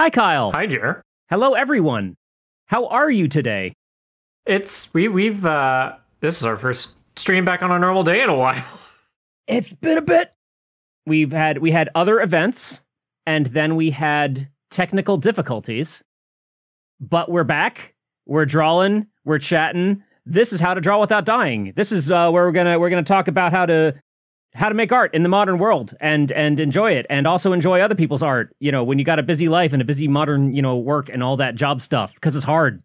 Hi, Kyle. Hi, Jer. Hello, everyone. How are you today? It's we we've uh this is our first stream back on a normal day in a while. It's been a bit. We've had we had other events, and then we had technical difficulties. But we're back. We're drawing. We're chatting. This is how to draw without dying. This is uh, where we're gonna we're gonna talk about how to how to make art in the modern world and and enjoy it and also enjoy other people's art you know when you got a busy life and a busy modern you know work and all that job stuff because it's hard.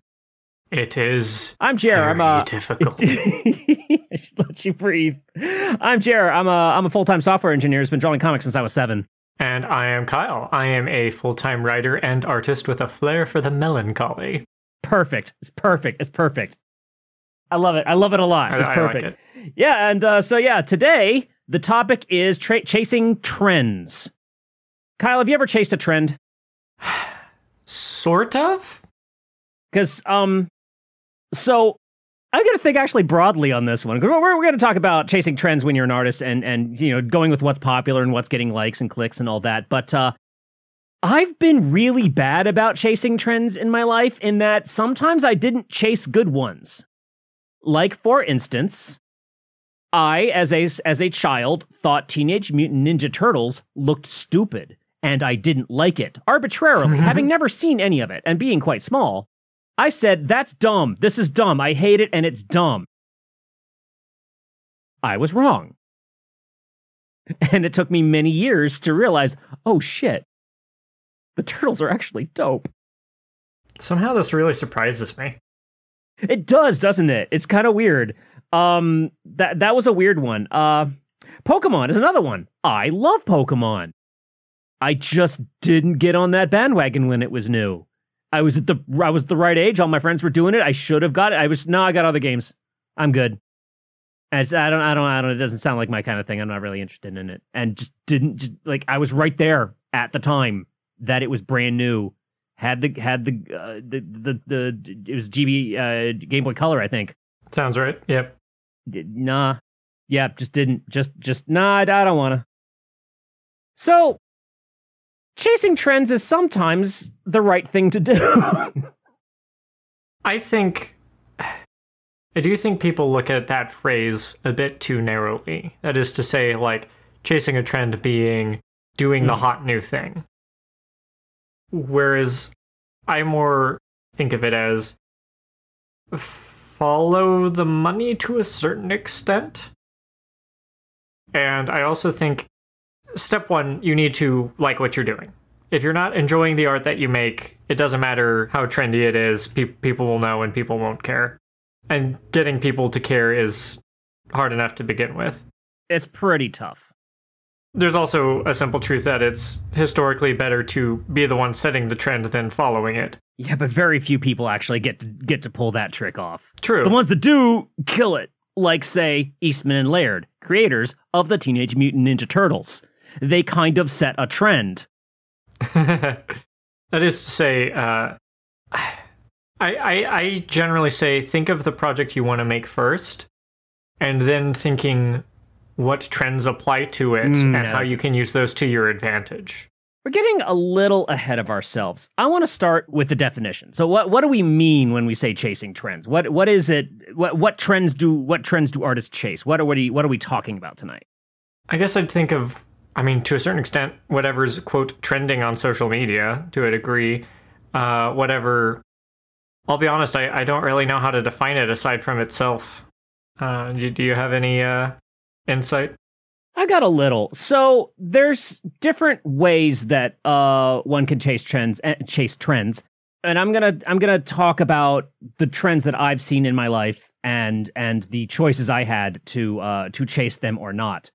It is i'm jer very i'm a difficult. I should let you breathe. I'm jer i'm a i'm a full-time software engineer who's been drawing comics since i was seven. And I am Kyle. I am a full-time writer and artist with a flair for the melancholy. perfect. It's perfect. It's perfect. I love it. I love it a lot. It's I perfect. like it. yeah and uh, so yeah today the topic is tra- chasing trends. Kyle have you ever chased a trend? Sort of? because um so i'm going to think actually broadly on this one we're, we're going to talk about chasing trends when you're an artist and and you know going with what's popular and what's getting likes and clicks and all that but uh i've been really bad about chasing trends in my life in that sometimes i didn't chase good ones. Like for instance i as a as a child thought teenage mutant ninja turtles looked stupid and i didn't like it arbitrarily having never seen any of it and being quite small I said, that's dumb. This is dumb. I hate it and it's dumb. I was wrong. And it took me many years to realize, oh shit, the turtles are actually dope. Somehow this really surprises me. It does, doesn't it? It's kind of weird. Um, that that was a weird one. Uh, Pokemon is another one. I love Pokemon. I just didn't get on that bandwagon when it was new. I was at the I was the right age. All my friends were doing it. I should have got it. I was no, I got other games. I'm good. And I don't I don't I don't. It doesn't sound like my kind of thing. I'm not really interested in it. And just didn't just, like I was right there at the time that it was brand new. Had the had the uh, the, the the it was GB uh, Game Boy Color I think. Sounds right. Yep. Nah, yeah, just didn't just just nah. I, don't want to. So chasing trends is sometimes the right thing to do. I think I do think people look at that phrase a bit too narrowly. That is to say, like chasing a trend being doing the Hmm. hot new thing. Whereas I more think of it as follow the money to a certain extent. And I also think step one, you need to like what you're doing. If you're not enjoying the art that you make, it doesn't matter how trendy it is, pe- people will know and people won't care. And getting people to care is hard enough to begin with. it's pretty tough. There's also a simple truth that it's historically better to be the one setting the trend than following it. Yeah, but very few people actually get to get to pull that trick off. True. The ones that do kill it, like say Eastman and Laird, creators of the Teenage Mutant Ninja Turtles. They kind of set a trend. that is to say, uh, I, I, I generally say think of the project you want to make first, and then thinking what trends apply to it Mm, and how you can use those to your advantage. We're getting a little ahead of ourselves. I want to start with the definition. So what what do we mean when we say chasing trends? What what is it what what trends do what trends do artists chase? What are what are, you, what are we talking about tonight? I guess I'd think of, I mean, to a certain extent, whatever's quote trending on social media to a degree, uh, whatever. I'll be honest, I, I don't really know how to define it aside from itself. Uh, do, do you have any uh, insight? I got a little. So there's different ways that uh one can chase trends eh, chase trends. And I'm to I'm to talk about the trends that I've seen in my life and and the choices I had to uh to chase them or not.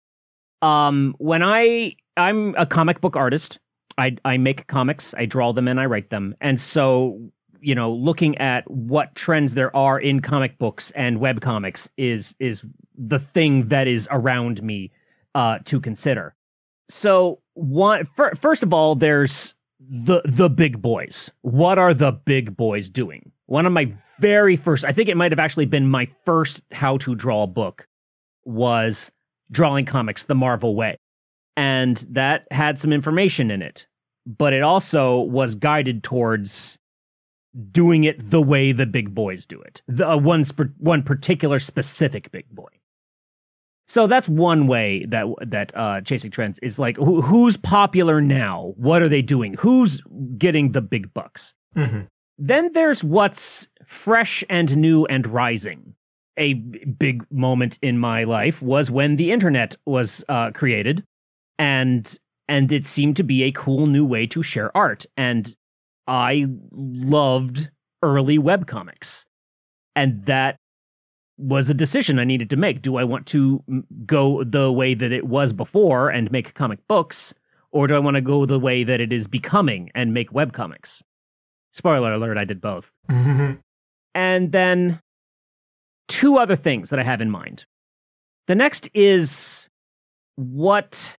Um when I I'm a comic book artist. I I make comics, I draw them and I write them. And so you know, looking at what trends there are in comic books and web comics is is the thing that is around me uh, to consider. So one fir- first of all, there's the the big boys. What are the big boys doing? One of my very first, I think it might have actually been my first how to draw book was drawing comics the Marvel way. And that had some information in it. but it also was guided towards doing it the way the big boys do it. The uh, one sp- one particular specific big boy. So that's one way that that uh, chasing trends is like who, who's popular now? What are they doing? Who's getting the big bucks? Mm-hmm. Then there's what's fresh and new and rising. A big moment in my life was when the internet was uh, created, and and it seemed to be a cool new way to share art. And I loved early webcomics, and that was a decision I needed to make. Do I want to mm, go the way that it was before and make comic books, or do I want to go the way that it is becoming and make webcomics? Spoiler alert, I did both. and then two other things that I have in mind. The next is what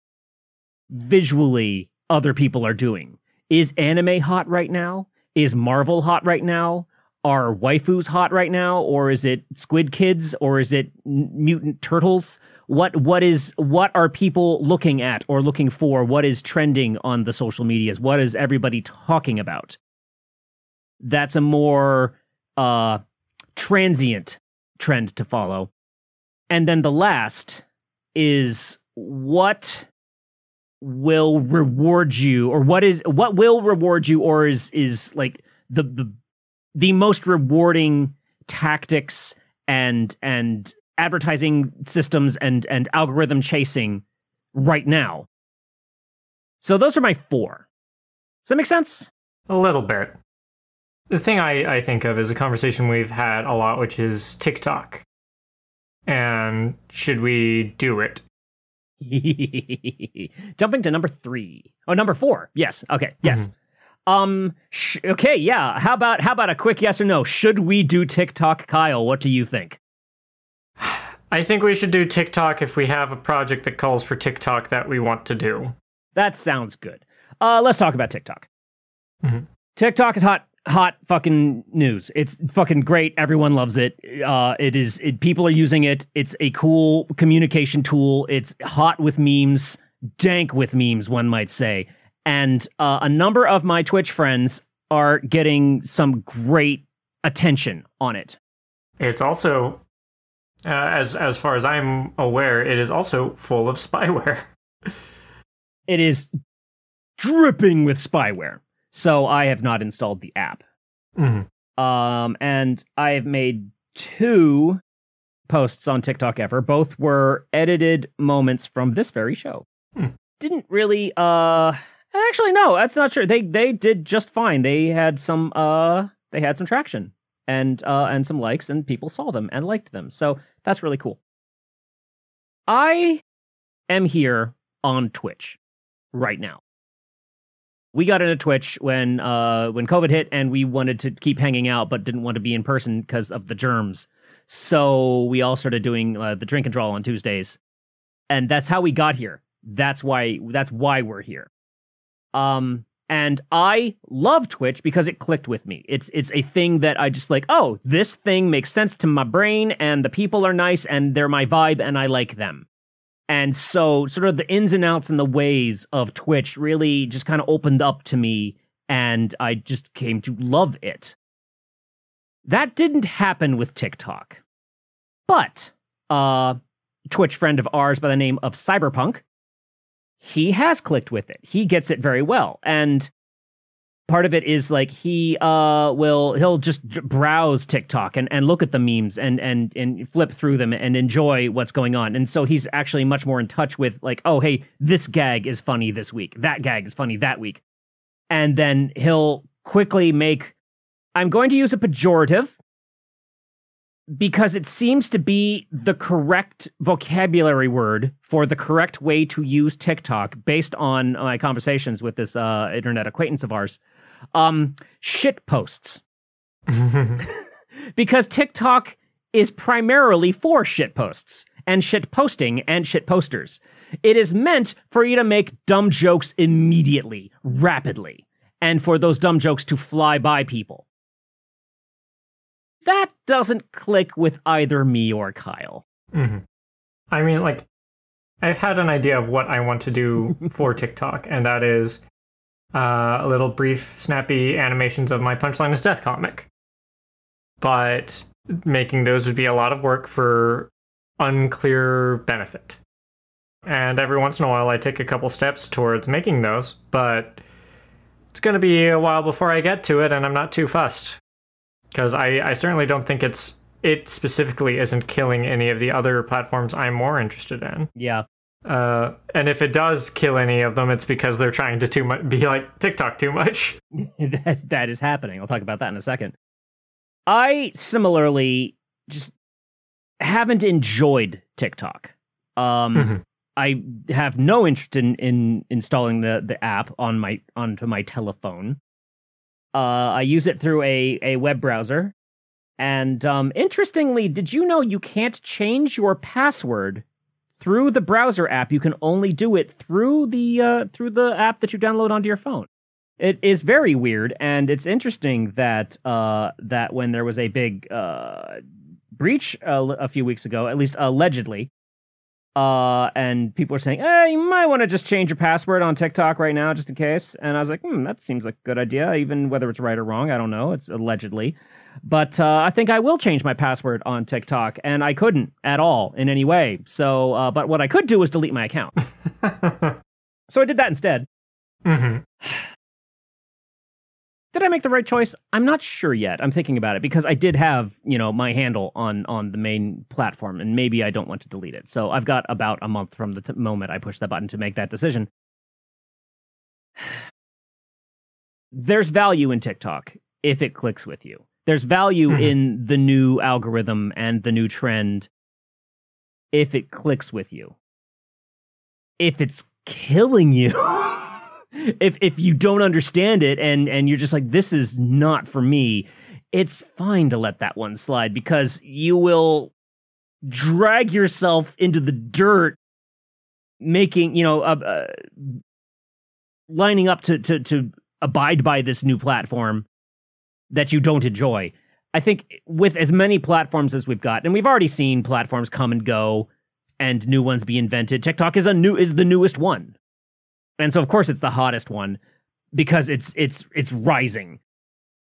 visually other people are doing. Is anime hot right now? Is Marvel hot right now? Are waifus hot right now, or is it Squid Kids, or is it Mutant Turtles? What what is what are people looking at or looking for? What is trending on the social medias? What is everybody talking about? That's a more uh, transient trend to follow. And then the last is what will reward you or what is what will reward you or is is like the the, the most rewarding tactics and and advertising systems and and algorithm chasing right now. So those are my four. Does that make sense? A little bit. The thing I, I think of is a conversation we've had a lot, which is TikTok. And should we do it? Jumping to number three. Oh, number four. Yes. Okay. Yes. Mm-hmm. Um. Sh- okay. Yeah. How about how about a quick yes or no? Should we do TikTok, Kyle? What do you think? I think we should do TikTok if we have a project that calls for TikTok that we want to do. That sounds good. Uh, let's talk about TikTok. Mm-hmm. TikTok is hot hot fucking news. It's fucking great. Everyone loves it. Uh, it is. It, people are using it. It's a cool communication tool. It's hot with memes, dank with memes, one might say. And uh, a number of my Twitch friends are getting some great attention on it. It's also, uh, as as far as I'm aware, it is also full of spyware. it is dripping with spyware. So I have not installed the app. Mm-hmm. Um, and I have made two posts on TikTok ever. Both were edited moments from this very show. Mm. Didn't really uh actually no, that's not true. They they did just fine. They had some uh they had some traction and uh and some likes and people saw them and liked them. So that's really cool. I am here on Twitch right now we got into Twitch when uh when COVID hit and we wanted to keep hanging out but didn't want to be in person because of the germs. So we all started doing uh, the drink and draw on Tuesdays. And that's how we got here. That's why that's why we're here. Um and I love Twitch because it clicked with me. It's it's a thing that I just like, oh, this thing makes sense to my brain and the people are nice and they're my vibe and I like them. And so, sort of the ins and outs and the ways of Twitch really just kind of opened up to me, and I just came to love it. That didn't happen with TikTok. But, uh, Twitch friend of ours by the name of Cyberpunk, he has clicked with it. He gets it very well. And part of it is like he uh will he'll just browse TikTok and, and look at the memes and and and flip through them and enjoy what's going on. And so he's actually much more in touch with like, oh hey, this gag is funny this week. That gag is funny that week. And then he'll quickly make I'm going to use a pejorative because it seems to be the correct vocabulary word for the correct way to use TikTok based on my conversations with this uh, internet acquaintance of ours um, shit posts. because TikTok is primarily for shit posts and shit posting and shit posters. It is meant for you to make dumb jokes immediately, rapidly, and for those dumb jokes to fly by people. That doesn't click with either me or Kyle. Mm-hmm. I mean, like, I've had an idea of what I want to do for TikTok, and that is uh, a little brief, snappy animations of my Punchline is Death comic. But making those would be a lot of work for unclear benefit. And every once in a while, I take a couple steps towards making those, but it's going to be a while before I get to it, and I'm not too fussed. Because I, I certainly don't think it's it specifically isn't killing any of the other platforms I'm more interested in. Yeah. Uh, and if it does kill any of them, it's because they're trying to too much be like TikTok too much. that that is happening. I'll talk about that in a second. I similarly just haven't enjoyed TikTok. Um, mm-hmm. I have no interest in, in installing the, the app on my onto my telephone. Uh, I use it through a, a web browser. And um, interestingly, did you know you can't change your password through the browser app? You can only do it through the uh, through the app that you download onto your phone. It is very weird, and it's interesting that uh, that when there was a big uh, breach a, a few weeks ago, at least allegedly, uh, and people were saying, "Hey, you might want to just change your password on TikTok right now, just in case." And I was like, "Hmm, that seems like a good idea, even whether it's right or wrong. I don't know. It's allegedly." But uh, I think I will change my password on TikTok, and I couldn't at all in any way. So, uh, but what I could do was delete my account. so I did that instead. Mm-hmm. Did I make the right choice? I'm not sure yet. I'm thinking about it because I did have, you know, my handle on on the main platform, and maybe I don't want to delete it. So I've got about a month from the t- moment I push that button to make that decision. There's value in TikTok if it clicks with you. There's value mm-hmm. in the new algorithm and the new trend if it clicks with you. If it's killing you. if if you don't understand it and and you're just like this is not for me it's fine to let that one slide because you will drag yourself into the dirt making you know uh, uh, lining up to to to abide by this new platform that you don't enjoy. I think with as many platforms as we've got and we've already seen platforms come and go and new ones be invented tiktok is a new is the newest one. And so of course it's the hottest one because it's it's it's rising.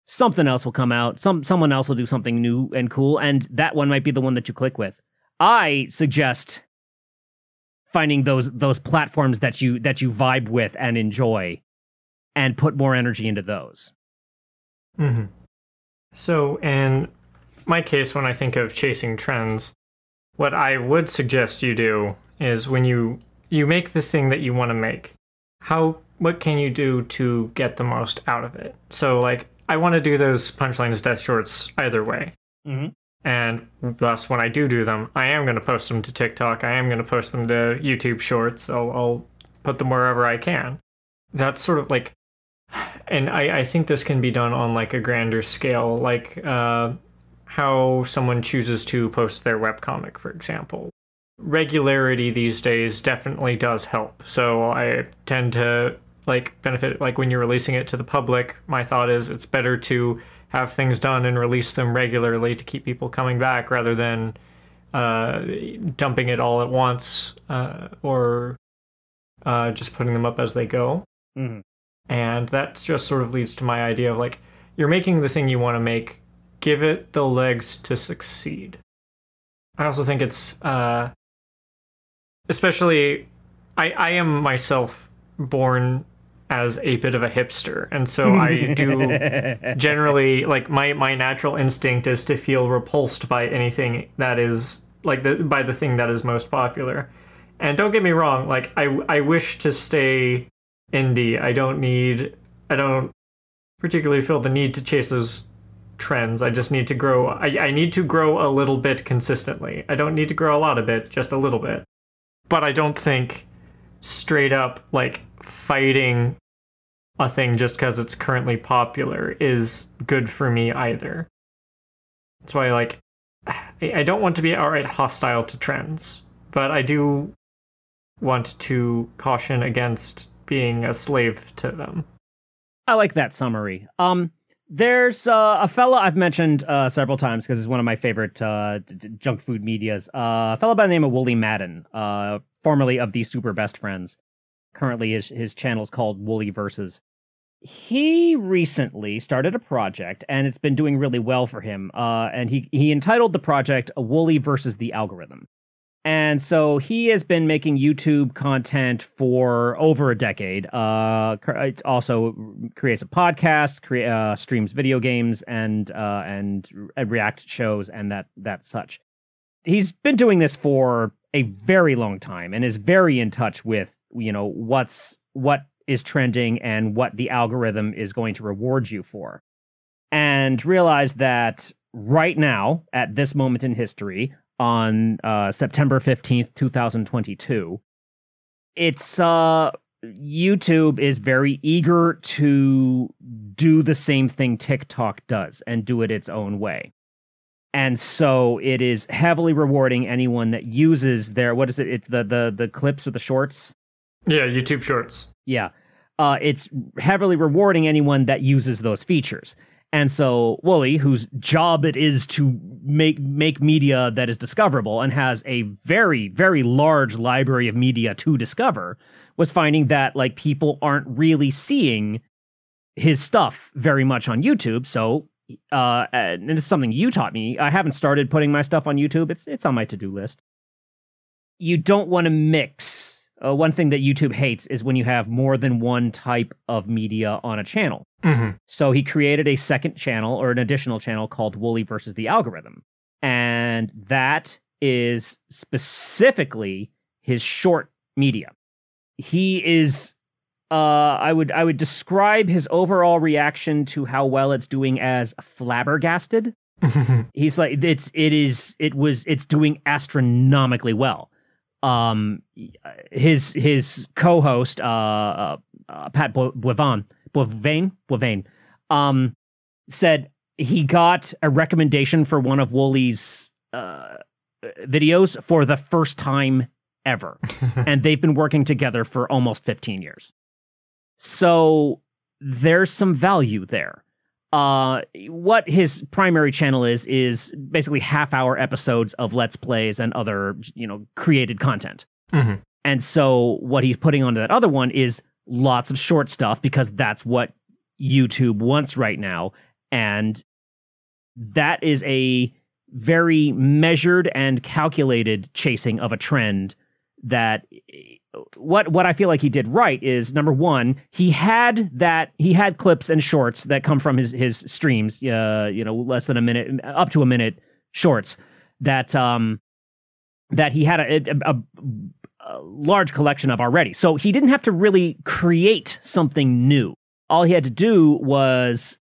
Something else will come out. Some someone else will do something new and cool and that one might be the one that you click with. I suggest finding those those platforms that you that you vibe with and enjoy and put more energy into those mm-hmm. so in my case when i think of chasing trends what i would suggest you do is when you you make the thing that you want to make how what can you do to get the most out of it? So like I want to do those punchlines death shorts either way. Mm-hmm. And thus, when I do do them, I am going to post them to TikTok. I am going to post them to YouTube Shorts. I'll, I'll put them wherever I can. That's sort of like, and I, I think this can be done on like a grander scale, like uh, how someone chooses to post their webcomic, for example regularity these days definitely does help. So I tend to like benefit like when you're releasing it to the public. My thought is it's better to have things done and release them regularly to keep people coming back rather than uh, dumping it all at once uh, or uh, just putting them up as they go. Mm-hmm. And that just sort of leads to my idea of like you're making the thing you want to make, give it the legs to succeed. I also think it's uh, especially I I am myself born as a bit of a hipster and so I do generally like my my natural instinct is to feel repulsed by anything that is like the by the thing that is most popular. And don't get me wrong, like I I wish to stay indie. I don't need I don't particularly feel the need to chase those trends. I just need to grow I, I need to grow a little bit consistently. I don't need to grow a lot of it, just a little bit but I don't think straight up like fighting a thing just because it's currently popular is good for me either. That's why like I don't want to be outright hostile to trends, but I do want to caution against being a slave to them. I like that summary. Um there's uh, a fella I've mentioned uh, several times because he's one of my favorite uh, d- junk food medias. Uh, a fella by the name of Woolie Madden, uh, formerly of the Super Best Friends. Currently, his his channel is called Woolie Versus. he recently started a project and it's been doing really well for him. Uh, and he, he entitled the project Woolie versus the Algorithm. And so he has been making YouTube content for over a decade. Uh, also creates a podcast, crea- uh, streams video games, and uh, and react shows and that that such. He's been doing this for a very long time and is very in touch with you know what's what is trending and what the algorithm is going to reward you for. And realize that right now, at this moment in history, on uh, September 15th, 2022, it's uh, YouTube is very eager to do the same thing TikTok does and do it its own way. And so it is heavily rewarding anyone that uses their what is it? It's the the the clips or the shorts. Yeah, YouTube Shorts. Yeah. Uh, it's heavily rewarding anyone that uses those features. And so Woolie, whose job it is to make make media that is discoverable and has a very very large library of media to discover, was finding that like people aren't really seeing his stuff very much on YouTube. So uh, and this is something you taught me. I haven't started putting my stuff on YouTube. It's it's on my to do list. You don't want to mix uh, one thing that YouTube hates is when you have more than one type of media on a channel. Mm-hmm. So he created a second channel or an additional channel called Woolie versus the Algorithm. And that is specifically his short media. He is uh I would I would describe his overall reaction to how well it's doing as flabbergasted. He's like it's it is it was it's doing astronomically well um his his co-host uh, uh, uh Pat Boivin Boivin Boivin um said he got a recommendation for one of Woolie's uh videos for the first time ever. And they've been working together for almost 15 years. So there's some value there. Uh, what his primary channel is is basically half hour episodes of let's plays and other you know created content. Mm-hmm. and so what he's putting onto that other one is lots of short stuff because that's what youtube wants right now. And that is a very measured and calculated chasing of a trend that what what I feel like he did right is number one, he had that he had clips and shorts that come from his his streams, uh, you know, less than a minute, up to a minute shorts that um that he had a, a, a, large collection of already. So he didn't have to really create something new. All he had to do was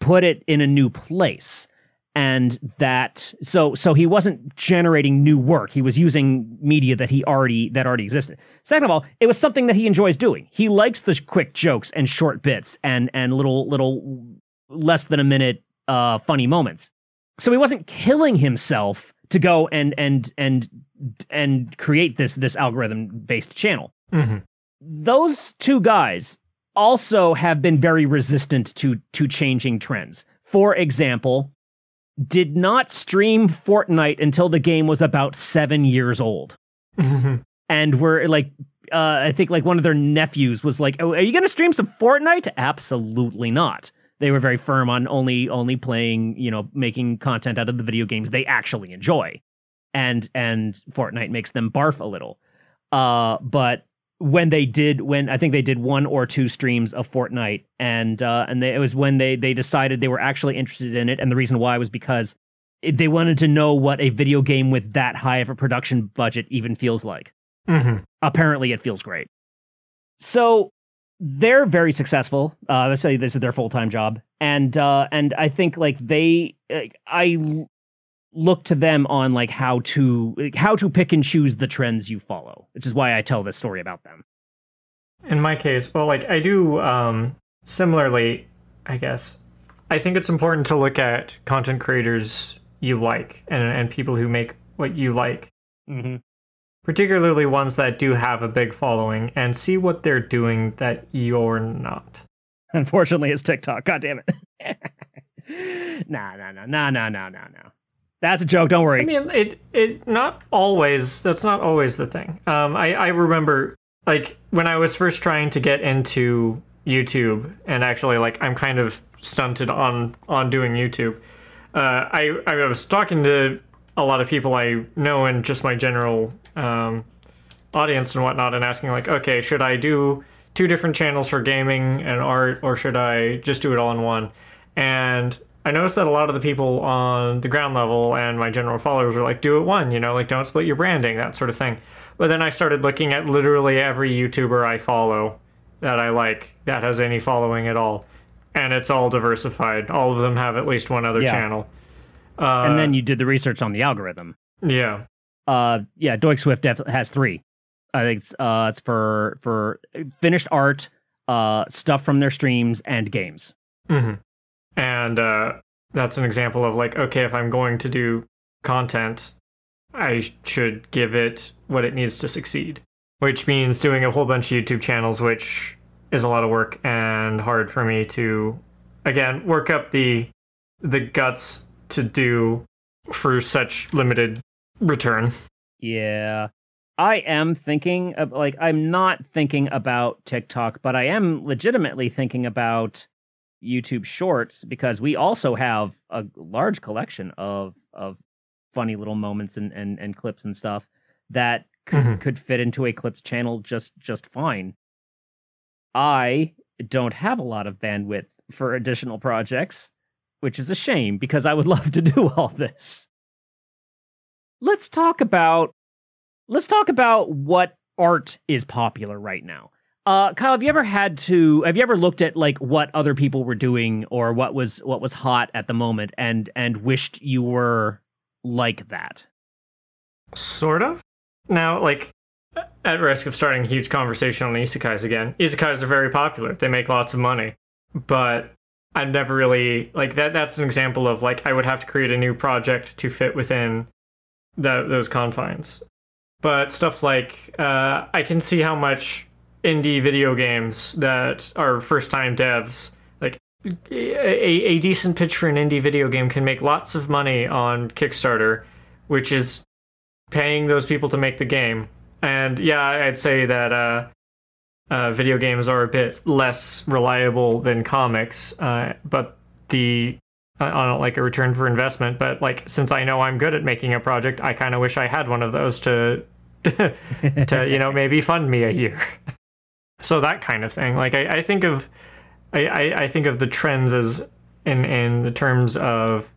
put it in a new place. And that so so he wasn't generating new work. He was using media that he already that already existed. Second of all it was something that he enjoys doing. He likes the quick jokes and short bits and and little little less than a minute uh funny moments. So he wasn't killing himself to go and and and and create this this algorithm based channel mm-hmm. those two guys also have been very resistant to to changing trends for example did not stream Fortnite until the game was about seven years old. and we're like, uh, I think like one of their nephews was like, oh, "Are you going to stream some Fortnite?" Absolutely not. They were very firm on only only playing, you know, making content out of the video games they actually enjoy, and and Fortnite makes them barf a little. Uh, but when they did when I think they did one or two streams of Fortnite and uh and they, it was when they they decided they were actually interested in it and the reason why was because it, they wanted to know what a video game with that high of a production budget even feels like. Mm-hmm. Apparently it feels great. So they're very successful. Uh let's say this is their full-time job and uh and I think like they like, I look to them on like how to how to pick and choose the trends you follow, which is why I tell this story about them. In my case, well, like I do um, similarly, I guess. I think it's important to look at content creators you like and and people who make what you like. Mm-hmm. Particularly ones that do have a big following and see what they're doing that you're not. Unfortunately, it's TikTok. God damn it. nah, nah, nah, nah, nah, nah, nah, nah. That's a joke. Don't worry. I mean, it it not always. That's not always the thing. Um, I I remember like when I was first trying to get into YouTube, and actually, like, I'm kind of stunted on on doing YouTube. Uh, I I was talking to a lot of people I know and just my general um, audience and whatnot, and asking like, okay, should I do two different channels for gaming and art, or should I just do it all in one? And I noticed that a lot of the people on the ground level and my general followers were like, do it one, you know, like don't split your branding, that sort of thing. But then I started looking at literally every YouTuber I follow that I like that has any following at all. And it's all diversified. All of them have at least one other Yeah. channel. Uh, and then you did the research on the algorithm. yeah. Uh, yeah, Doik Swift has three. I think it's, uh, it's for for finished art, uh, stuff from their streams, and games. hmm And uh, that's an example of like, okay, if I'm going to do content, I should give it what it needs to succeed, which means doing a whole bunch of YouTube channels, which is a lot of work and hard for me to, again, work up the the guts to do for such limited return. Yeah. I am thinking of like I'm not thinking about TikTok, but I am legitimately thinking about YouTube Shorts because we also have a large collection of of funny little moments and and, and clips and stuff that could, Mhm. could fit into a clips channel just just fine. I don't have a lot of bandwidth for additional projects, which is a shame because I would love to do all this let's talk about let's talk about what art is popular right now. Uh, Kyle, have you ever had to? Have you ever looked at like what other people were doing or what was what was hot at the moment, and and wished you were like that? Sort of. Now, like, at risk of starting a huge conversation on isekais again, isekais are very popular. They make lots of money, but I've never really like that. That's an example of like I would have to create a new project to fit within the, those confines. But stuff like uh, I can see how much indie video games that are first-time devs like a, a decent pitch for an indie video game can make lots of money on Kickstarter, which is paying those people to make the game. And yeah, I'd say that uh, uh, video games are a bit less reliable than comics, uh, but the on like a return for investment. But like since I know I'm good at making a project, I kind of wish I had one of those to to you know maybe fund me a year. so that kind of thing. Like I, I think of I, I, think of the trends as in in the terms of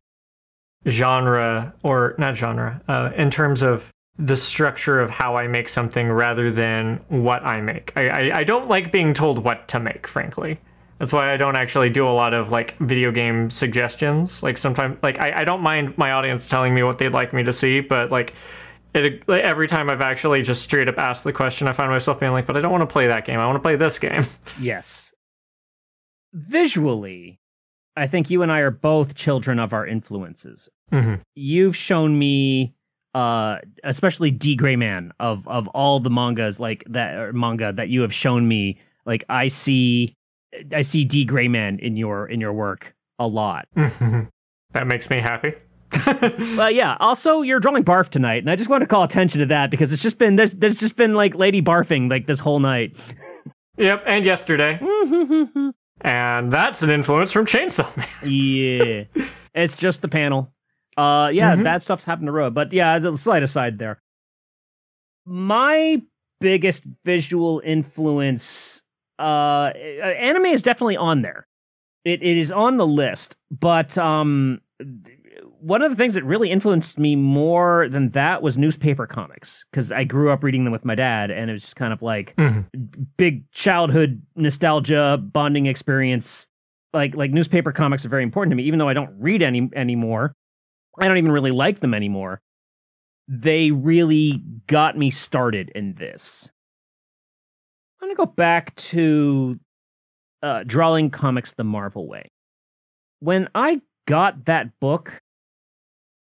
genre or not genre uh, in terms of the structure of how I make something rather than what I make. I, I, I don't like being told what to make, frankly. That's why I don't actually do a lot of like video game suggestions. Like sometimes, like I, I don't mind my audience telling me what they'd like me to see, but like it, like, every time I've actually just straight up asked the question, I find myself being like, "But I don't want to play that game. I want to play this game." Yes. Visually, I think you and I are both children of our influences. hmm You've shown me uh especially D Gray Man of of all the mangas like that or manga that you have shown me like I see I see D Gray Man in your in your work a lot. that makes me happy. But yeah, also you're drawing barf tonight and I just want to call attention to that because it's just been there's there's just been like lady barfing like this whole night. yep, and yesterday, and that's an influence from Chainsaw Man. yeah. It's just the panel. Uh yeah, Mhm. bad stuff's happened to road. But yeah, slight aside there. My biggest visual influence uh anime is definitely on there. It it is on the list, but um one of the things that really influenced me more than that was newspaper comics because I grew up reading them with my dad, and it was just kind of like Mhm. big childhood nostalgia bonding experience. Like like newspaper comics are very important to me, even though I don't read any anymore. I don't even really like them anymore. They really got me started in this. I'm gonna go back to uh, drawing comics the Marvel way. When I got that book,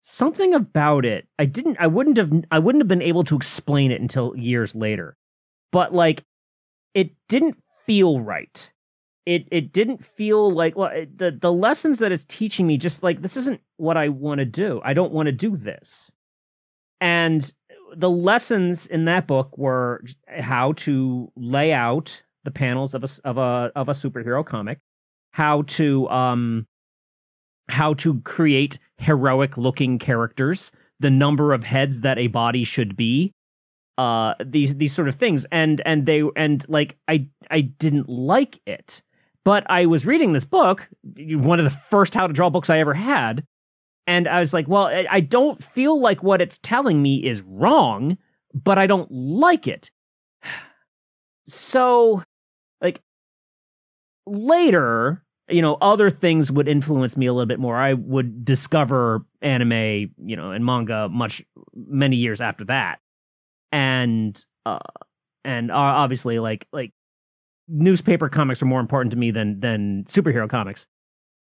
something about it, I didn't, I wouldn't have, I wouldn't have been able to explain it until years later. But like, it didn't feel right. It it didn't feel like well it- the the lessons that it's teaching me just like this isn't what I want to do. I don't want to do this. And the lessons in that book were how to lay out the panels of a of a of a superhero comic, how to um how to create heroic looking characters, the number of heads that a body should be, uh these these sort of things and and they and like I I didn't like it. But I was reading this book, one of the first how to draw books I ever had, and I was like, well, I don't feel like what it's telling me is wrong, but I don't like it. So, like, later, you know, other things would influence me a little bit more. I would discover anime, you know, and manga much, many years after that. And, uh, and uh, obviously, like, like, newspaper comics are more important to me than than superhero comics.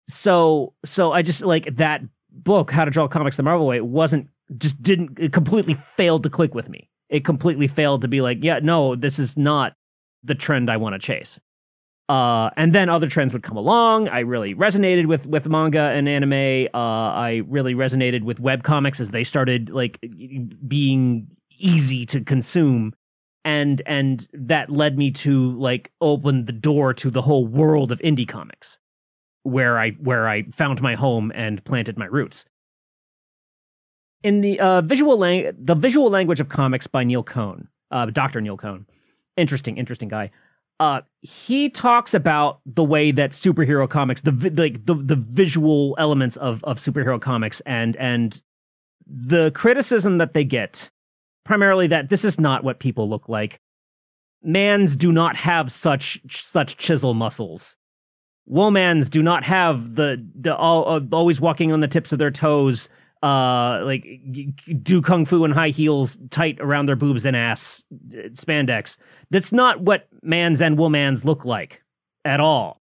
So so I just like that book, How to Draw Comics the Marvel Way, wasn't just didn't it completely failed to click with me. It completely failed to be like, yeah, no, this is not the trend I want to chase. Uh, and then other trends would come along. I really resonated with with manga and anime. Uh, I really resonated with web comics as they started like being easy to consume, and and that led me to like open the door to the whole world of indie comics where I where I found my home and planted my roots. In the uh, visual lang- the visual language of comics by Neil Cohn, uh, Dr. Neil Cohn, interesting, interesting guy. Uh, he talks about the way that superhero comics, the like the the visual elements of of superhero comics, and and the criticism that they get, primarily that this is not what people look like. Mans do not have such such chisel muscles Womans do not have the the all, uh, always walking on the tips of their toes, uh, like do kung fu in high heels, tight around their boobs and ass, uh, spandex. That's not what mans and womans look like at all.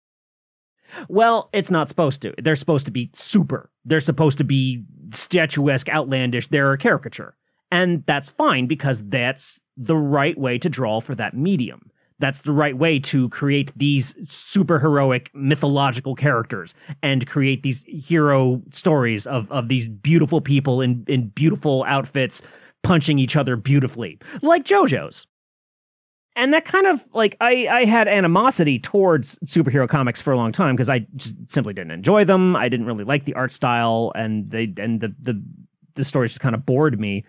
Well, it's not supposed to. They're supposed to be super. They're supposed to be statuesque, outlandish. They're a caricature. And that's fine because that's the right way to draw for that medium that's the right way to create these super heroic mythological characters and create these hero stories of, of these beautiful people in, in beautiful outfits punching each other beautifully, like JoJo's. And that kind of like I, I had animosity towards superhero comics for a long time because I just simply didn't enjoy them. I didn't really like the art style and they and the the the stories just kind of bored me.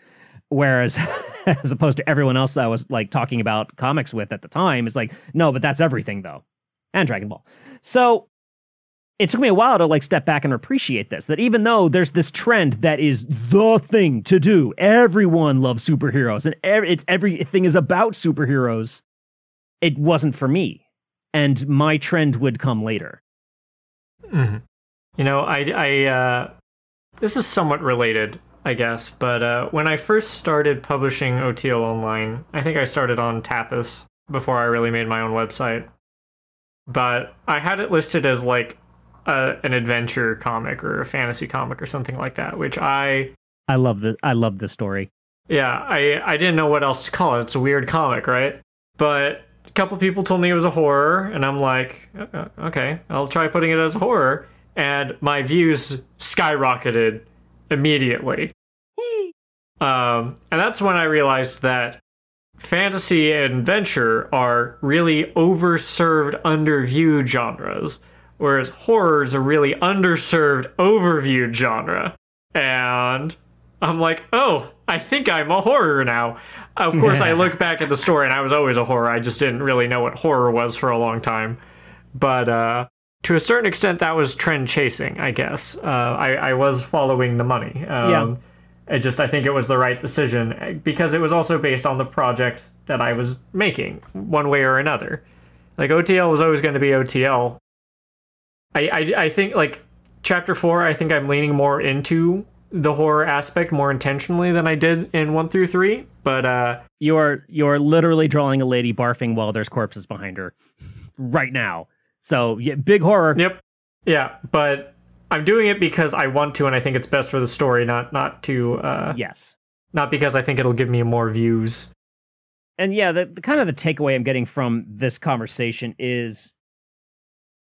Whereas, as opposed to everyone else I was like talking about comics with at the time, it's like, no, but that's everything though. And Dragon Ball. So it took me a while to like step back and appreciate this that even though there's this trend that is the thing to do, everyone loves superheroes and every, it's everything is about superheroes. It wasn't for me. And my trend would come later. Mm-hmm. You know, I, I, uh, this is somewhat related I guess. But uh, when I first started publishing OTL online, I think I started on Tapas before I really made my own website. But I had it listed as like a, an adventure comic or a fantasy comic or something like that, which I I love the I love the story. Yeah, I I didn't know what else to call it. It's a weird comic, right? But a couple people told me it was a horror, and I'm like, uh, uh, okay, I'll try putting it as a horror. And my views skyrocketed immediately. Um, and that's when I realized that fantasy and adventure are really overserved, underviewed genres, whereas horror is a really underserved, overviewed genre. And I'm like, oh, I think I'm a horror now. Of course, I look back at the story and I was always a horror. I just didn't really know what horror was for a long time. But uh, to a certain extent, that was trend chasing, I guess. Uh, I, I was following the money. Um, yeah it just I think it was the right decision because it was also based on the project that I was making, one way or another. Like OTL was always going to be OTL. I, I I think like chapter four, I think I'm leaning more into the horror aspect more intentionally than I did in one through three. But uh you're you're literally drawing a lady barfing while there's corpses behind her right now. So yeah, big horror. Yep. Yeah, but I'm doing it because I want to, and I think it's best for the story, not not to. Uh, yes. Not because I think it'll give me more views. And yeah, the, the kind of the takeaway I'm getting from this conversation is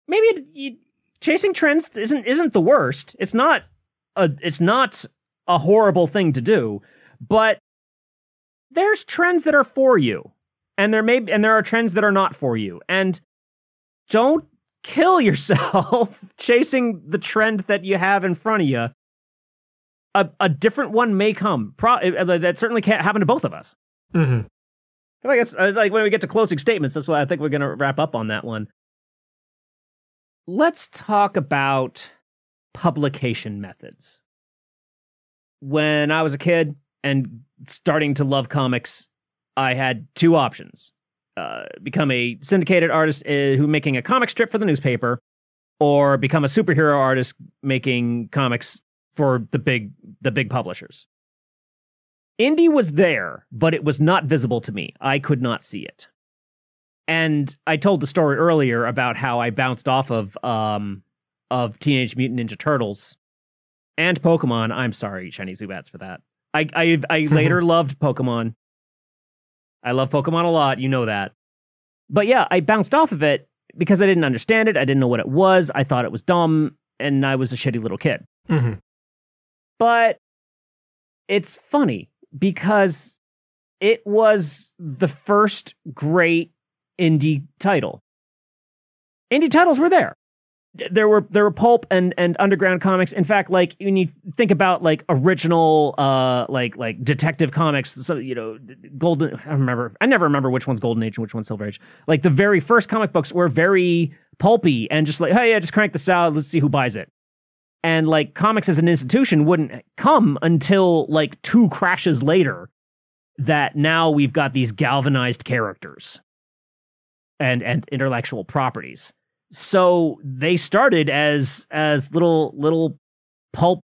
maybe it, you, chasing trends isn't isn't the worst. It's not a it's not a horrible thing to do, but there's trends that are for you. And there may and there are trends that are not for you. And don't kill yourself chasing the trend that you have in front of you. A, a different one may come. Pro- that certainly can't happen to both of us. Mm-hmm. I think uh, like when we get to closing statements. That's why I think we're going to wrap up on that one. Let's talk about publication methods. When I was a kid and starting to love comics, I had two options uh, become a syndicated artist uh, who making a comic strip for the newspaper, or become a superhero artist making comics for the big the big publishers. Indie was there, but it was not visible to me. I could not see it. And I told the story earlier about how I bounced off of um of Teenage Mutant Ninja Turtles and Pokemon. I'm sorry, Shiny Zubats, for that. I I, I later loved Pokemon. I love Pokemon a lot, you know that. But yeah, I bounced off of it because I didn't understand it. I didn't know what it was. I thought it was dumb, and I was a shitty little kid. Mm-hmm. But it's funny because it was the first great indie title. Indie titles were there. There were there were pulp and and underground comics. In fact, like when you think about like original uh like like detective comics, so you know, golden I remember I never remember which one's golden age and which one's silver age. Like the very first comic books were very pulpy and just like, hey yeah, just crank this out, let's see who buys it. And like comics as an institution wouldn't come until like two crashes later that now we've got these galvanized characters and and intellectual properties. So they started as as little little pulp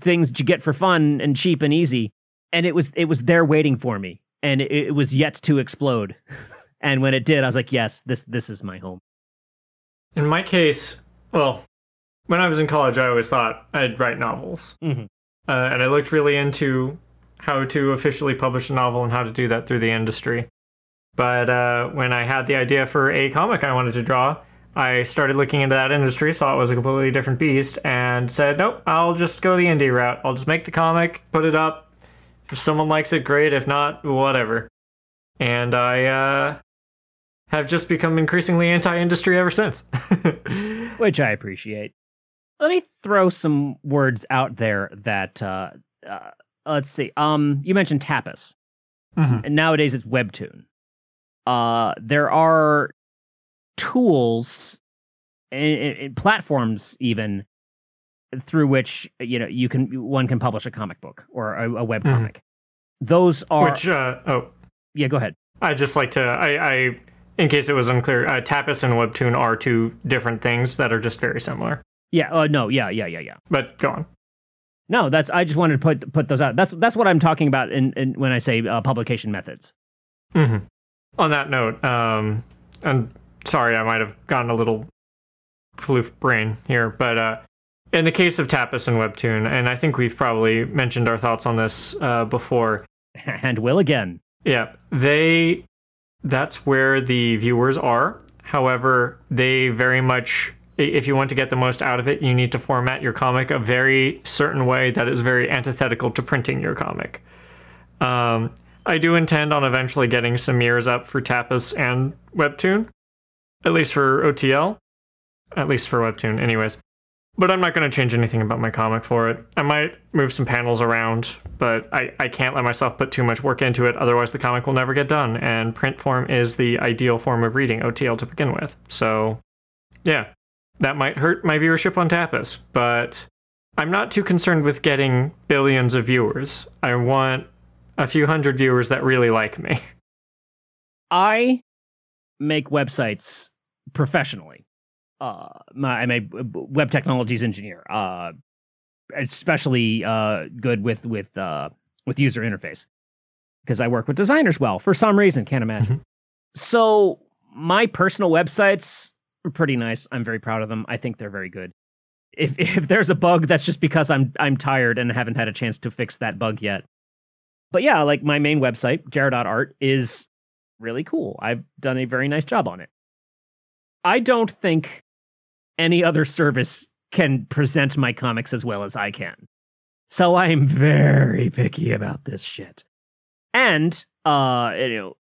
things that you get for fun and cheap and easy, and it was it was there waiting for me, and it, it was yet to explode. and when it did, I was like, yes, this this is my home. In my case, well, when I was in college, I always thought I'd write novels, Mhm. uh, and I looked really into how to officially publish a novel and how to do that through the industry. But uh, when I had the idea for a comic I wanted to draw, I started looking into that industry, saw it was a completely different beast, and said, nope, I'll just go the indie route. I'll just make the comic, put it up. If someone likes it, great. If not, whatever. And I uh, have just become increasingly anti industry ever since. which I appreciate. Let me throw some words out there that uh, uh, let's see. Um, you mentioned Tapas, Mhm. and nowadays it's Webtoon. Uh, there are tools and, and- platforms even through which you know you can one can publish a comic book or a, a web Mhm. comic. Those are Which, uh, oh, yeah. Go ahead. I just like to, I, I in case it was unclear, uh, Tapas and Webtoon are two different things that are just very similar. Yeah. Uh, no. Yeah. Yeah. Yeah. Yeah. But go on. No, that's I just wanted to put put those out. That's that's what I'm talking about in, in when I say uh, publication methods. Mm-hmm. On that note, um, and sorry, I might have gotten a little floof brain here, but uh, in the case of Tapas and Webtoon, and I think we've probably mentioned our thoughts on this uh, before. and will again. Yeah, they. That's where the viewers are. However, they very much. If you want to get the most out of it, you need to format your comic a very certain way that is very antithetical to printing your comic. Um, I do intend on eventually getting some mirrors up for Tapas and Webtoon, at least for OTL, at least for Webtoon, anyways. But I'm not going to change anything about my comic for it. I might move some panels around, but I, I can't let myself put too much work into it, otherwise, the comic will never get done. And print form is the ideal form of reading OTL to begin with. So, yeah, that might hurt my viewership on Tapas, but I'm not too concerned with getting billions of viewers. I want a few hundred viewers that really like me. I make websites professionally. Uh, my, I'm a web technologies engineer. Uh, especially uh, good with with uh, with user interface because I work with designers well for some reason. Can't imagine. Mhm. So my personal websites are pretty nice. I'm very proud of them. I think they're very good. If if there's a bug, that's just because I'm I'm tired and haven't had a chance to fix that bug yet. But yeah, like my main website, Jared.art, is really cool. I've done a very nice job on it. I don't think any other service can present my comics as well as I can. So I'm very picky about this shit. And uh you know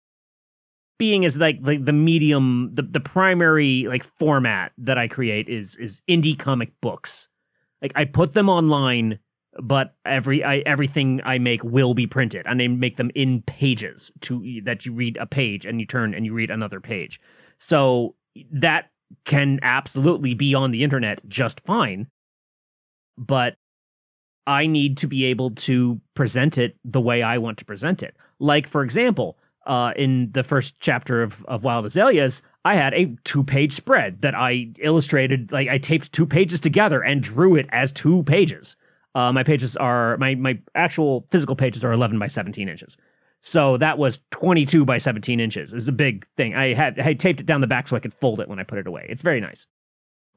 being as like the, the medium the, the primary like format that I create is is indie comic books. Like I put them online, but every I everything I make will be printed and they make them in pages to that you read a page and you turn and you read another page. So that can absolutely be on the internet just fine. But I need to be able to present it the way I want to present it. Like, for example, uh, in the first chapter of, of Wild Azaleas, I had a two page spread that I illustrated, like I taped two pages together and drew it as two pages. Uh, my pages are, my, my actual physical pages are 11 by 17 inches. So that was 22 by 17 inches. It was a big thing. I had I taped it down the back so I could fold it when I put it away. It's very nice.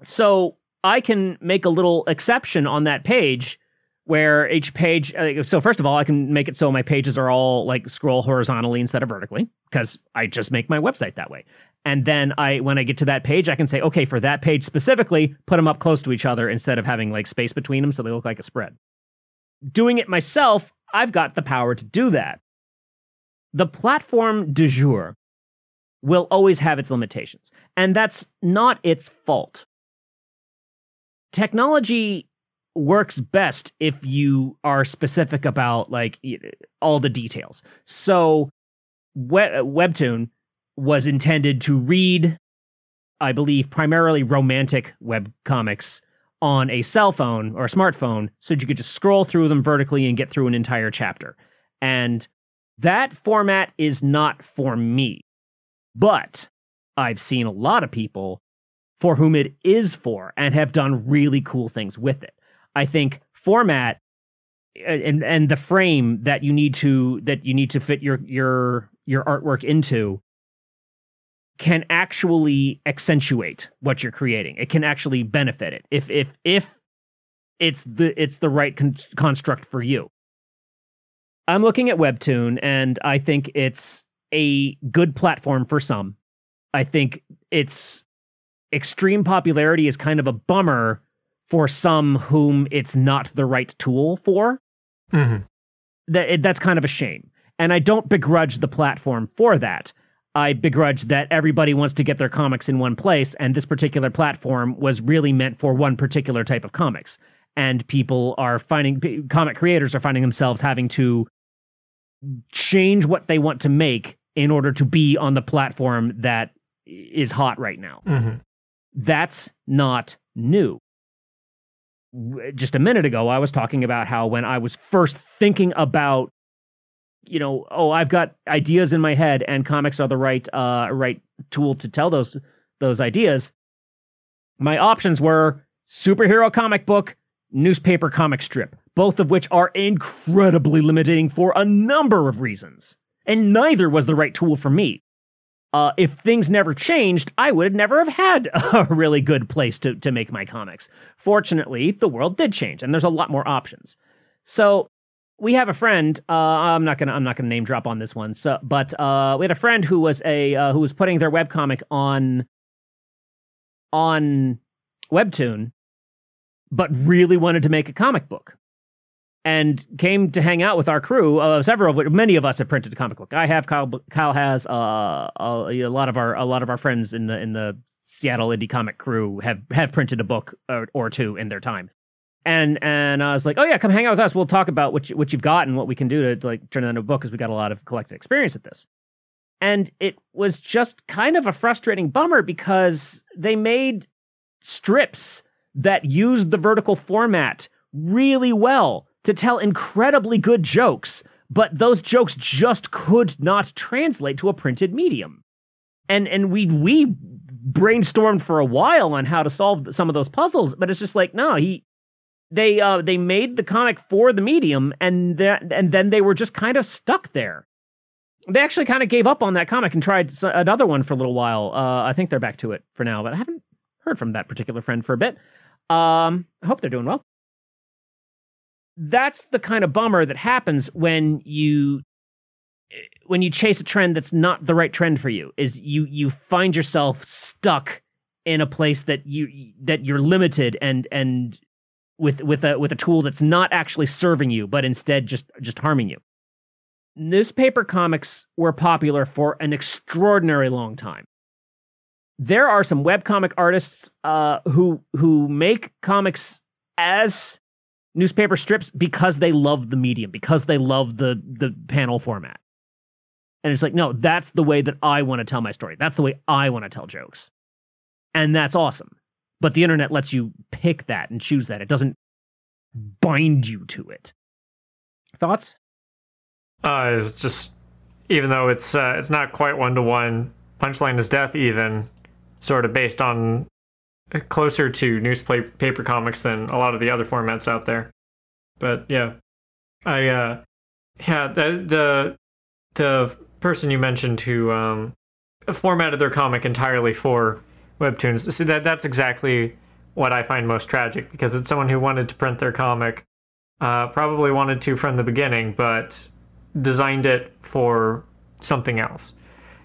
So I can make a little exception on that page where each page uh, so first of all i can make it so my pages are all like scroll horizontally instead of vertically because i just make my website that way and then i when i get to that page i can say okay for that page specifically put them up close to each other instead of having like space between them so they look like a spread. Doing it myself i've got the power to do that. The platform du jour will always have its limitations and that's not its fault. Technology works best if you are specific about like all the details. So uh, Webtoon was intended to read I believe primarily romantic web comics on a cell phone or a smartphone so that you could just scroll through them vertically and get through an entire chapter. And that format is not for me. But I've seen a lot of people for whom it is for and have done really cool things with it. I think format and and the frame that you need to that you need to fit your your your artwork into can actually accentuate what you're creating. It can actually benefit it if if if it's the it's the right con- construct for you. I'm looking at Webtoon and I think it's a good platform for some. I think its extreme popularity is kind of a bummer for some whom it's not the right tool for. Mm-hmm. That it, that's kind of a shame, and I don't begrudge the platform for that. I begrudge that everybody wants to get their comics in one place, and this particular platform was really meant for one particular type of comics. And people are finding, comic creators are finding themselves having to change what they want to make in order to be on the platform that is hot right now. Mm-hmm. That's not new just a minute ago, I was talking about how when I was first thinking about, you know, oh, I've got ideas in my head, and comics are the right, uh, right tool to tell those those ideas. My options were superhero comic book, newspaper comic strip, both of which are incredibly limiting for a number of reasons, and neither was the right tool for me uh, if things never changed, I would never have had a really good place to, to make my comics. Fortunately, the world did change, and there's a lot more options. So we have a friend. Uh, I'm not gonna I'm not gonna name drop on this one. So, but uh, we had a friend who was a uh, who was putting their web comic on on Webtoon, but really wanted to make a comic book and came to hang out with our crew. Uh, several of which, many of us have printed a comic book. I have. Kyle. Kyle has. Uh, a, a, lot of our a lot of our friends in the in the Seattle indie comic crew have have printed a book or, or two in their time. And and I was like, oh yeah, come hang out with us. We'll talk about what you, what you've got and what we can do to, to like turn it into a book because we got a lot of collective experience at this. And it was just kind of a frustrating bummer because they made strips that used the vertical format really well to tell incredibly good jokes, but those jokes just could not translate to a printed medium. And and we we brainstormed for a while on how to solve some of those puzzles, but it's just like no, he they uh they made the comic for the medium and that and then they were just kind of stuck there. They actually kind of gave up on that comic and tried another one for a little while. Uh, I think they're back to it for now, but I haven't heard from that particular friend for a bit. Um, I hope they're doing well that's the kind of bummer that happens when you when you chase a trend that's not the right trend for you is you you find yourself stuck in a place that you that you're limited and and with with a with a tool that's not actually serving you but instead just just harming you newspaper comics were popular for an extraordinary long time. There are some webcomic artists uh, who who make comics as newspaper strips because they love the medium, because they love the the panel format. And it's like, no, that's the way that I want to tell my story. That's the way I want to tell jokes. And that's awesome. But the internet lets you pick that and choose that. It doesn't bind you to it. Thoughts? Uh, it's just even though it's uh, it's not quite one to one. Punchline is death, even sort of based on closer to newspaper comics than a lot of the other formats out there. But yeah, I uh, yeah the the the person you mentioned who um, formatted their comic entirely for webtoons. See that that's exactly what I find most tragic because it's someone who wanted to print their comic, uh, probably wanted to from the beginning, but designed it for something else.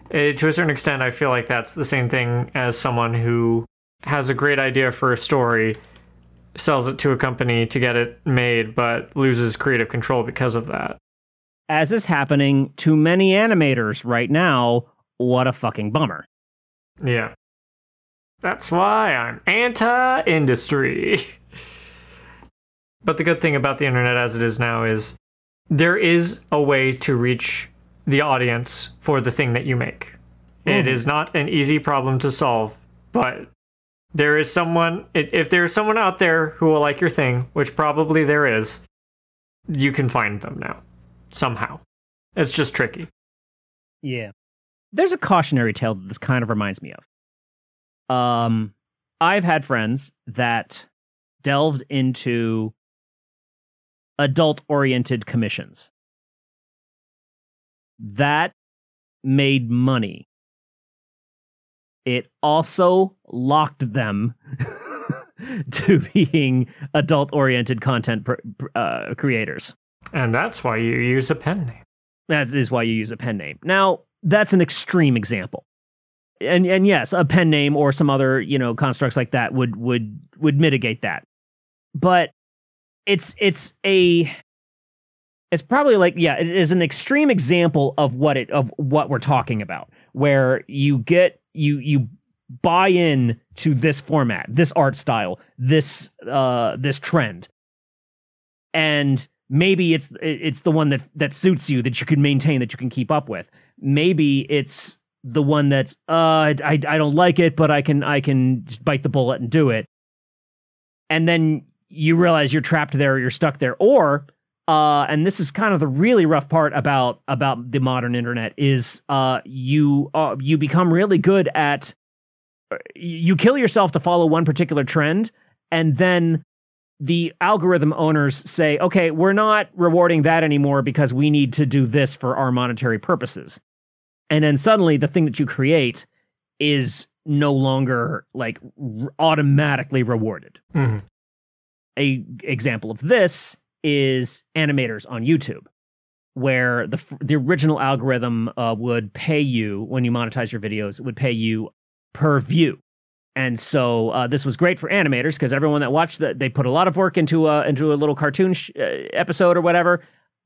Uh, to a certain extent, I feel like that's the same thing as someone who has a great idea for a story, sells it to a company to get it made, but loses creative control because of that. As is happening to many animators right now, what a fucking bummer. Yeah. That's why I'm anti industry. but the good thing about the internet as it is now is there is a way to reach the audience for the thing that you make. Mm. It is not an easy problem to solve, but there is someone if there's someone out there who will like your thing, which probably there is, you can find them now somehow. It's just tricky. Yeah. There's a cautionary tale that this kind of reminds me of. Um I've had friends that delved into adult oriented commissions. That made money. It also locked them to being adult oriented content uh, creators. And that's why you use a pen name. That is why you use a pen name. Now, that's an extreme example. And and yes, a pen name or some other, you know, constructs like that would would would mitigate that. But it's it's a it's probably like yeah it is an extreme example of what it of what we're talking about where you get you you buy in to this format this art style this uh this trend and maybe it's it's the one that that suits you that you can maintain that you can keep up with maybe it's the one that's uh I I don't like it but I can I can bite the bullet and do it. And then you realize you're trapped there, you're stuck there, or uh, and this is kind of the really rough part about about the modern internet is uh, you uh, you become really good at uh, you kill yourself to follow one particular trend, and then the algorithm owners say, okay, we're not rewarding that anymore because we need to do this for our monetary purposes, and then suddenly the thing that you create is no longer like r- automatically rewarded. Mm-hmm a example of this is animators on YouTube, where the the original algorithm uh, would pay you when you monetize your videos. It would pay you per view, and so uh, this was great for animators because everyone that watched that they put a lot of work into a into a little cartoon sh- uh, episode or whatever.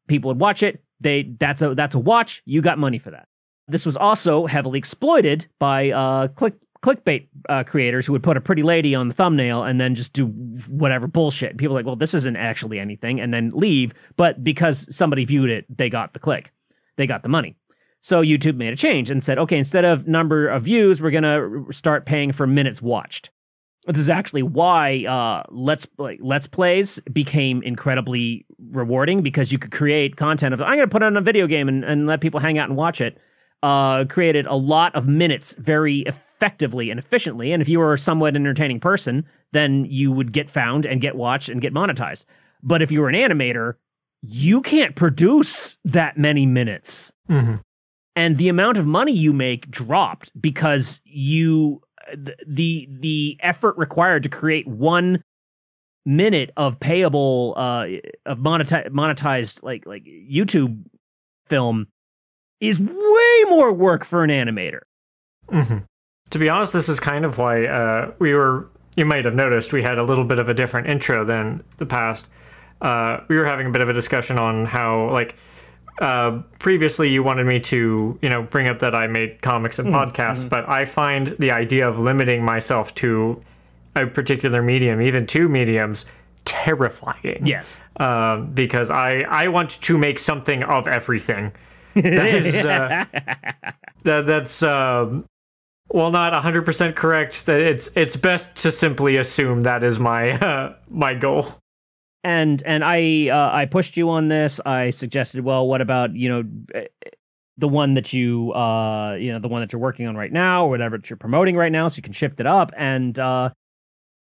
People would watch it. They that's a that's a watch. You got money for that. This was also heavily exploited by uh, click clickbait uh, creators who would put a pretty lady on the thumbnail and then just do whatever bullshit. People are like, well, this isn't actually anything, and then leave. But because somebody viewed it, they got the click, they got the money. So YouTube made a change and said, okay, instead of number of views, we're gonna start paying for minutes watched. This is actually why uh, let's let's plays became incredibly rewarding because you could create content of I'm gonna put it on a video game and, and let people hang out and watch it. Uh, created a lot of minutes very effectively and efficiently. And if you were a somewhat entertaining person, then you would get found and get watched and get monetized. But if you were an animator, you can't produce that many minutes. Mm-hmm. And the amount of money you make dropped because you the the effort required to create one minute of payable uh of monetized monetized like like YouTube film is way more work for an animator. Mm-hmm. To be honest, this is kind of why uh, we were. You might have noticed we had a little bit of a different intro than the past. Uh, we were having a bit of a discussion on how, like, uh, previously you wanted me to, you know, bring up that I made comics and Mm-hmm. podcasts, but I find the idea of limiting myself to a particular medium, even two mediums, terrifying. Yes. Um, because I I want to make something of everything. That is uh, that that's um, well not 100% correct. That it's it's best to simply assume that is my uh, my goal. and and I uh, I pushed you on this. I suggested, well, what about you know eh, the one that you uh you know the one that you're working on right now or whatever that you're promoting right now, so you can shift it up. And uh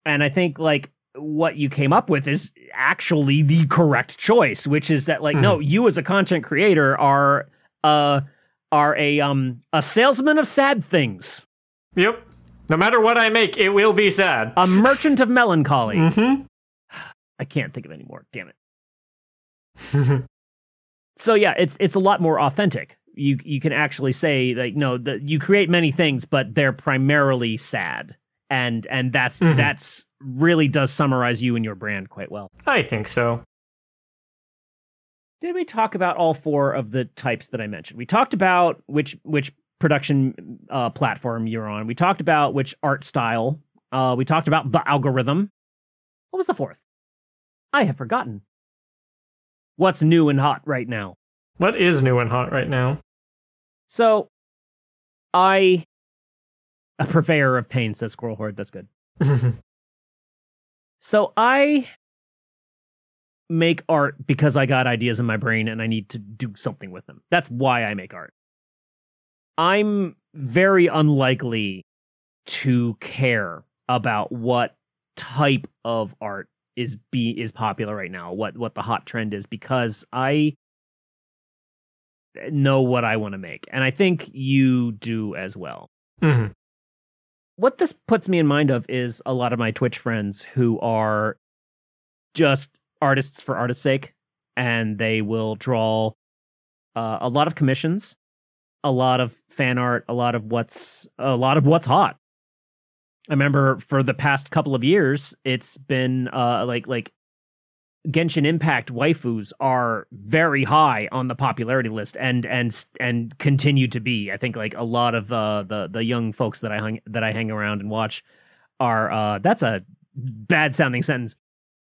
and I think like what you came up with is actually the correct choice, which is that like no, you as a content creator are uh are a um a salesman of sad things, Yep. No matter what I make, it will be sad. a merchant of melancholy. Mm-hmm. I can't think of any more. Damn it. so yeah, it's it's a lot more authentic. You you can actually say like no, the, you create many things, but they're primarily sad, and and that's Mhm. that's really does summarize you and your brand quite well. I think so. Did we talk about all four of the types that I mentioned? We talked about which which production uh, platform you're on. We talked about which art style. Uh, we talked about the algorithm. What was the fourth? I have forgotten. What's new and hot right now? What is new and hot right now? So, I, a purveyor of pain, says Squirrel Horde. That's good. So I make art because I got ideas in my brain and I need to do something with them. That's why I make art. I'm very unlikely to care about what type of art is be is popular right now, what what the hot trend is because I know what I want to make and I think you do as well Mhm. what this puts me in mind of is a lot of my Twitch friends who are just artists for artist's sake, and they will draw uh, a lot of commissions, a lot of fan art, a lot of what's a lot of what's hot. I remember for the past couple of years, it's been uh, like like Genshin Impact waifus are very high on the popularity list and and and continue to be. I think like a lot of uh, the the young folks that I hung that I hang around and watch are uh, that's a bad sounding sentence.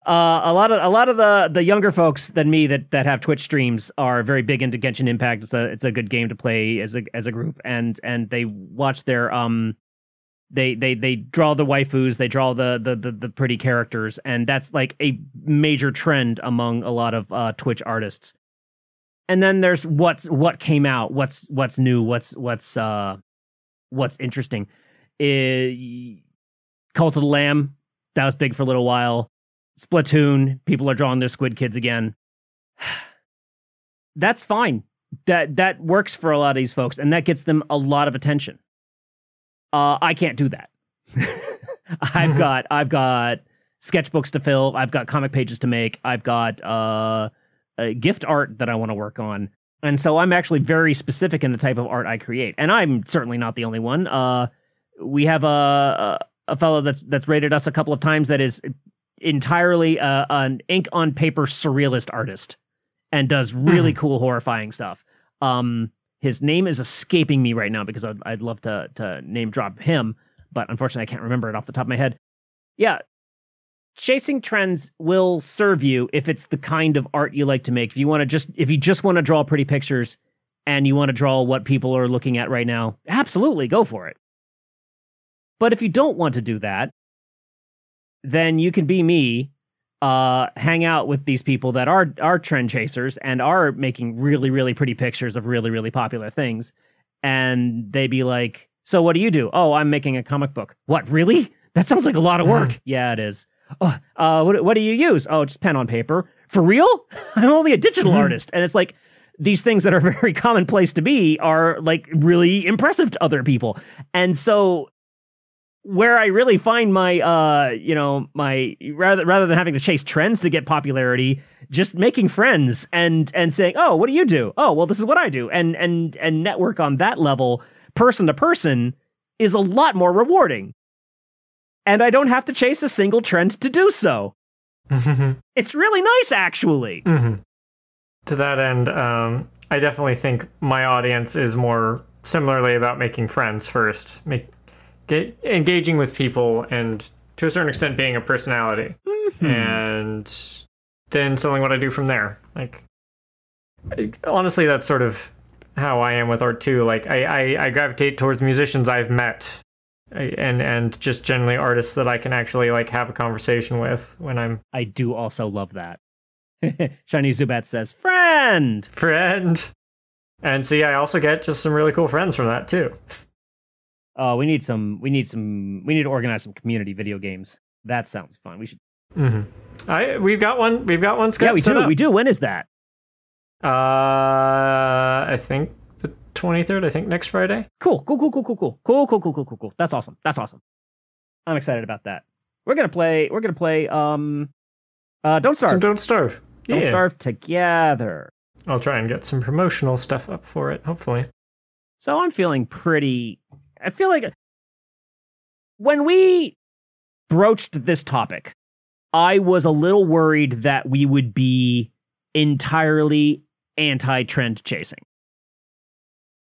Uh, a lot of a lot of the the younger folks than me that that have Twitch streams are very big into Genshin Impact. It's a it's a good game to play as a as a group, and and they watch their um they they they draw the waifus, they draw the the the, the pretty characters, and that's like a major trend among a lot of uh, Twitch artists. And then there's what's what came out, what's what's new, what's what's uh what's interesting. Uh, Cult of the Lamb that was big for a little while. Splatoon, people are drawing their Squid Kids again. That's fine. That that works for a lot of these folks, and that gets them a lot of attention. Uh, I can't do that. I've got I've got sketchbooks to fill. I've got comic pages to make. I've got uh, a gift art that I want to work on, and so I'm actually very specific in the type of art I create. And I'm certainly not the only one. Uh, we have a, a a fellow that's that's rated us a couple of times that is entirely uh, an ink on paper surrealist artist and does really cool horrifying stuff. Um, his name is escaping me right now because I'd, I'd love to to name drop him, but unfortunately I can't remember it off the top of my head. Yeah, chasing trends will serve you if it's the kind of art you like to make. If you want to just if you just want to draw pretty pictures and you want to draw what people are looking at right now, absolutely go for it. But if you don't want to do that, then you can be me uh, hang out with these people that are are trend chasers and are making really really pretty pictures of really really popular things, and they be like, "So what do you do? Oh, I'm making a comic book. What really? That sounds like a lot of work. yeah, it is. Oh, uh, what what do you use? Oh, just pen on paper. For real? I'm only a digital Mhm. artist, and it's like these things that are very commonplace to be are like really impressive to other people, and so where I really find my uh you know my rather rather than having to chase trends to get popularity, just making friends and and saying, "Oh, what do you do? Oh, well this is what I do." And and and network on that level, person to person is a lot more rewarding. And I don't have to chase a single trend to do so. Mhm. It's really nice actually. Mhm. To that end, um, I definitely think my audience is more similarly about making friends first, make get engaging with people, and to a certain extent being a personality, Mm-hmm. and then selling what I do from there. Like honestly, that's sort of how I am with art too. Like I, I, I gravitate towards musicians I've met, and and just generally artists that I can actually like have a conversation with when I'm I do also love that. Shiny Zubat says, "Friend." friend. And see, I also get just some really cool friends from that too. Oh, we need some. We need some. We need to organize some community video games. That sounds fun. We should. hmm I we've got one. We've got one. yeah, we do. up. We do. When is that? Uh, I think the twenty third. I think next Friday. Cool. Cool. Cool. Cool. Cool. Cool. Cool. Cool. Cool. Cool. Cool. Cool. That's awesome. That's awesome. I'm excited about that. We're gonna play. We're gonna play. Um, uh, don't starve. don't starve. Don't yeah. starve together. I'll try and get some promotional stuff up for it. Hopefully. So I'm feeling pretty. I feel like when we broached this topic, I was a little worried that we would be entirely anti trend chasing.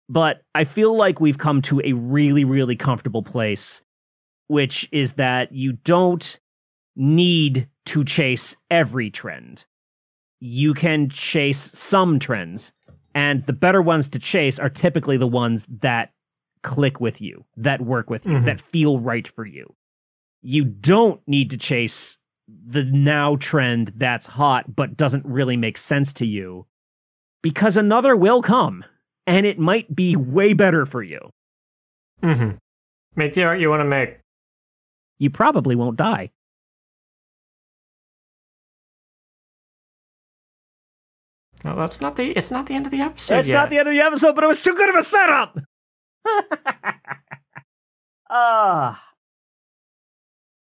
But I feel like we've come to a really, really comfortable place, which is that you don't need to chase every trend. You can chase some trends and the better ones to chase are typically the ones that click with you, that work with you, Mhm. that feel right for you. You don't need to chase the now trend that's hot but doesn't really make sense to you because another will come and it might be way better for you. Mm-hmm. Make the art you want to make. You probably won't die. Well, that's not the. It's not the end of the episode It's yet. not the end of the episode, but it was too good of a setup. Ah.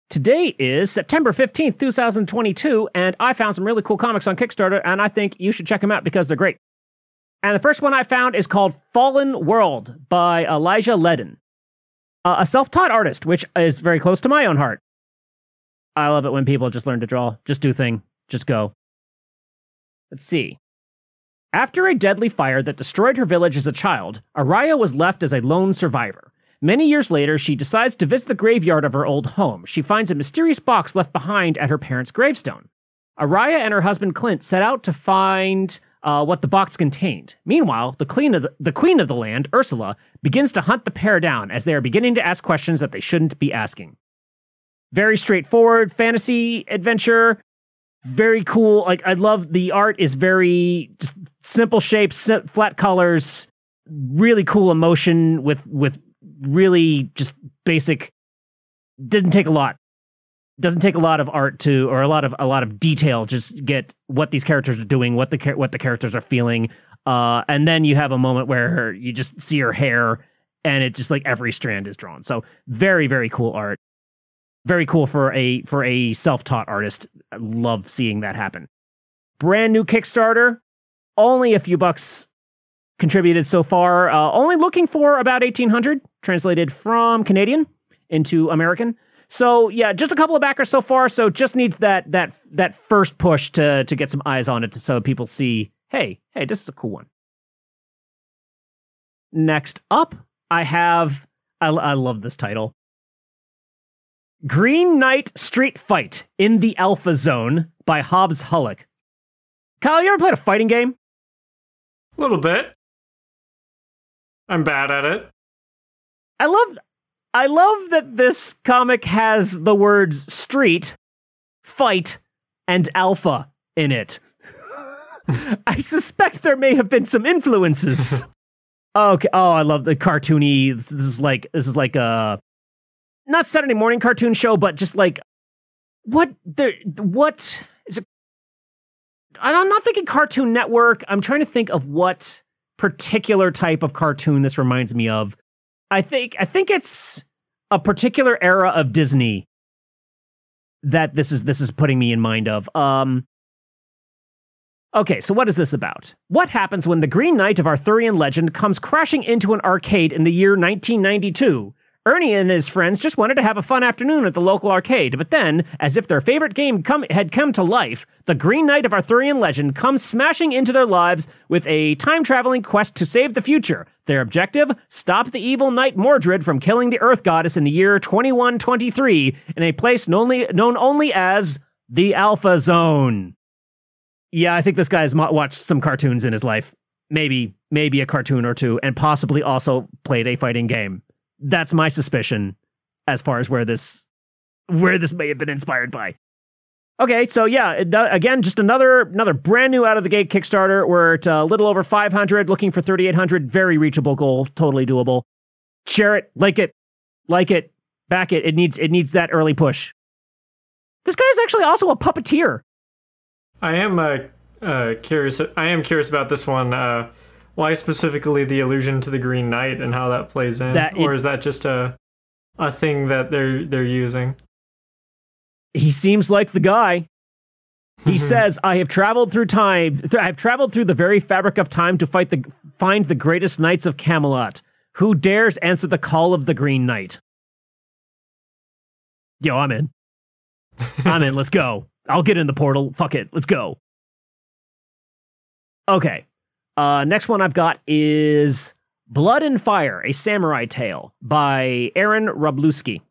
Today is September 15th, 2022, and I found some really cool comics on Kickstarter, and I think you should check them out because they're great. And the first one I found is called Fallen World by Elijah Leaden, uh, a self taught artist, which is very close to my own heart. I love it when people just learn to draw, just do thing, just go. Let's see. After a deadly fire that destroyed her village as a child, Araya was left as a lone survivor. Many years later, she decides to visit the graveyard of her old home. She finds a mysterious box left behind at her parents' gravestone. Araya and her husband Clint set out to find uh, what the box contained. Meanwhile, the queen, the, the queen of the land, Ursula, begins to hunt the pair down as they are beginning to ask questions that they shouldn't be asking. Very straightforward fantasy adventure very cool. Like I love the art is very just simple shapes, flat colors, really cool emotion with with really just basic. Didn't take a lot. Doesn't take a lot of art to or a lot of a lot of detail. Just get what these characters are doing, what the what the characters are feeling, uh, and then you have a moment where you just see her hair, and it just like every strand is drawn. So very very cool art very cool for a for a self-taught artist. I love seeing that happen. Brand new Kickstarter, only a few bucks contributed so far. Uh, only looking for about eighteen hundred translated from Canadian into American. So yeah, just a couple of backers so far. So just needs that that that first push to to get some eyes on it, so people see, hey, hey, this is a cool one. Next up, I have I, I love this title. Green Knight Street Fight in the Alpha Zone by Hobbes Holluck. Kyle, you ever played a fighting game? A little bit. I'm bad at it. I love I love that this comic has the words street, fight, and alpha in it. I suspect there may have been some influences. okay. Oh, I love the cartoony. This is like this is like a not Saturday morning cartoon show, but just like what the what is it? I'm not thinking Cartoon Network. I'm trying to think of what particular type of cartoon this reminds me of. I think I think it's a particular era of Disney that this is this is putting me in mind of. Um Okay, so what is this about? What happens when the Green Knight of Arthurian legend comes crashing into an arcade in the year 1992? Ernie and his friends just wanted to have a fun afternoon at the local arcade, but then, as if their favorite game come, had come to life, the Green Knight of Arthurian legend comes smashing into their lives with a time traveling quest to save the future. Their objective? Stop the evil knight Mordred from killing the Earth Goddess in the year 2123 in a place known only, known only as the Alpha Zone. Yeah, I think this guy's watched some cartoons in his life. Maybe, maybe a cartoon or two, and possibly also played a fighting game that's my suspicion as far as where this where this may have been inspired by. Okay, so yeah, again, just another another brand new out of the gate Kickstarter. We're at a little over 500, looking for 3,800. Very reachable goal, totally doable. Share it, like it, like it, back it. It needs it needs that early push. This guy is actually also a puppeteer. I am uh, uh, curious. I am curious about this one. Uh, why specifically the allusion to the Green Knight and how that plays in, that or is that just a a thing that they're they're using? He seems like the guy. He says, "I have traveled through time. I have traveled through the very fabric of time to fight the find the greatest knights of Camelot. Who dares answer the call of the Green Knight?" Yo, I'm in. I'm in. Let's go. I'll get in the portal. Fuck it. Let's go. Okay. Uh, next one I've got is Blood and Fire, a Samurai Tale by Aaron Wroblewski.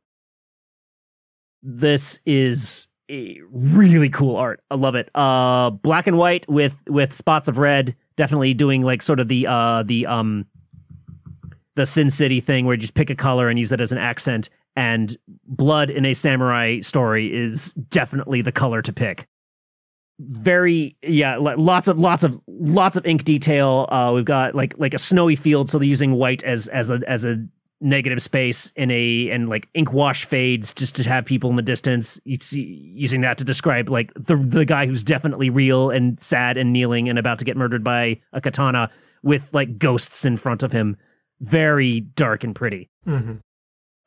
This is a really cool art. I love it. Uh, black and white with with spots of red. Definitely doing like sort of the uh the um the Sin City thing where you just pick a color and use it as an accent. And blood in a samurai story is definitely the color to pick very yeah lots of lots of lots of ink detail. Uh we've got like like a snowy field so they're using white as as a as a negative space in a and like ink wash fades just to have people in the distance. You see using that to describe like the the guy who's definitely real and sad and kneeling and about to get murdered by a katana with like ghosts in front of him. Very dark and pretty. Mm-hmm.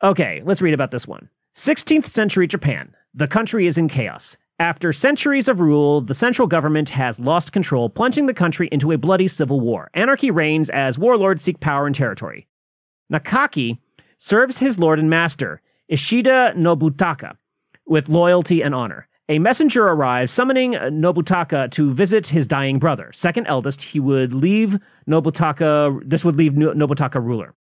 okay let's read about this one. 16th century japan. The country is in chaos after centuries of rule, the central government has lost control, plunging the country into a bloody civil war. Anarchy reigns as warlords seek power and territory. Nakaki serves his lord and master, Ishida Nobutaka, with loyalty and honor. A messenger arrives summoning Nobutaka to visit his dying brother. Second eldest, he would leave Nobutaka, this would leave Nobutaka ruler.